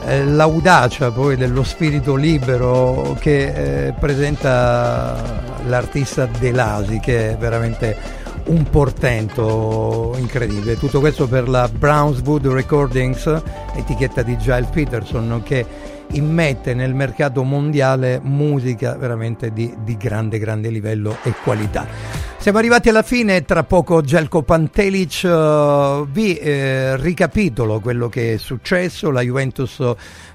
S5: eh, l'audacia poi dello spirito libero che eh, presenta l'artista Delasi che è veramente un portento incredibile. Tutto questo per la Brownswood Recordings, etichetta di Giles Peterson che immette nel mercato mondiale musica veramente di, di grande grande livello e qualità. Siamo arrivati alla fine, tra poco Gelko Pantelic uh, vi eh, ricapitolo quello che è successo, la Juventus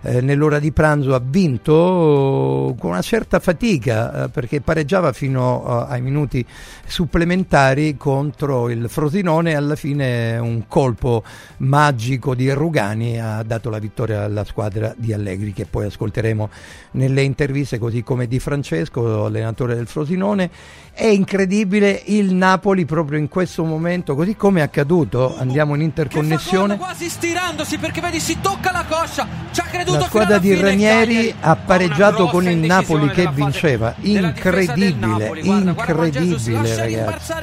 S5: eh, nell'ora di pranzo ha vinto uh, con una certa fatica uh, perché pareggiava fino ai minuti supplementari contro il Frosinone e alla fine un colpo magico di Rugani ha dato la vittoria alla squadra di Allegri che poi ascolteremo nelle interviste così come di Francesco, allenatore del Frosinone. È incredibile
S46: il Napoli proprio in questo momento, così come è accaduto, andiamo in interconnessione.
S47: quasi stirandosi perché vedi si tocca la coscia ci ha creduto
S46: La squadra di Ranieri ha pareggiato con il Napoli che vinceva. Incredibile, incredibile ragazzi.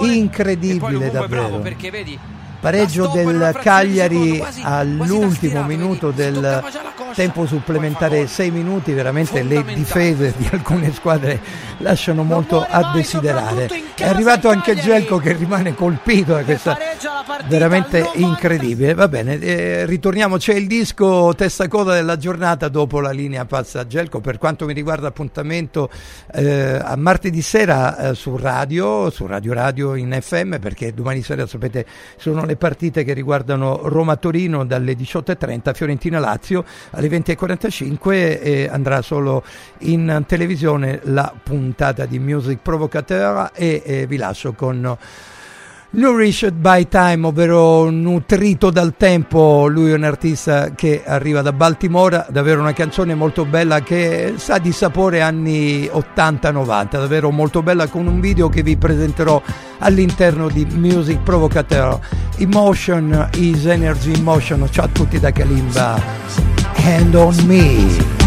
S46: Incredibile davvero.
S47: perché vedi
S46: Pareggio del Cagliari all'ultimo minuto del tempo supplementare 6 minuti, veramente le difese di alcune squadre lasciano molto a desiderare. È arrivato anche Gelco che rimane colpito da questa veramente incredibile. Va bene, eh, ritorniamo, c'è il disco testa coda della giornata dopo la linea passa a Gelco. Per quanto mi riguarda appuntamento eh, a martedì sera eh, su radio, su Radio Radio in FM, perché domani sera sapete sono le partite che riguardano Roma-Torino dalle 18.30, Fiorentina-Lazio alle 20.45 e andrà solo in televisione la puntata di Music Provocateur e eh, vi lascio con Nourished by Time, ovvero nutrito dal tempo, lui è un artista che arriva da Baltimora, davvero una canzone molto bella che sa di sapore anni 80-90, davvero molto bella con un video che vi presenterò all'interno di Music Provocateur. Emotion is energy in motion, ciao a tutti da Kalimba, Hand on Me.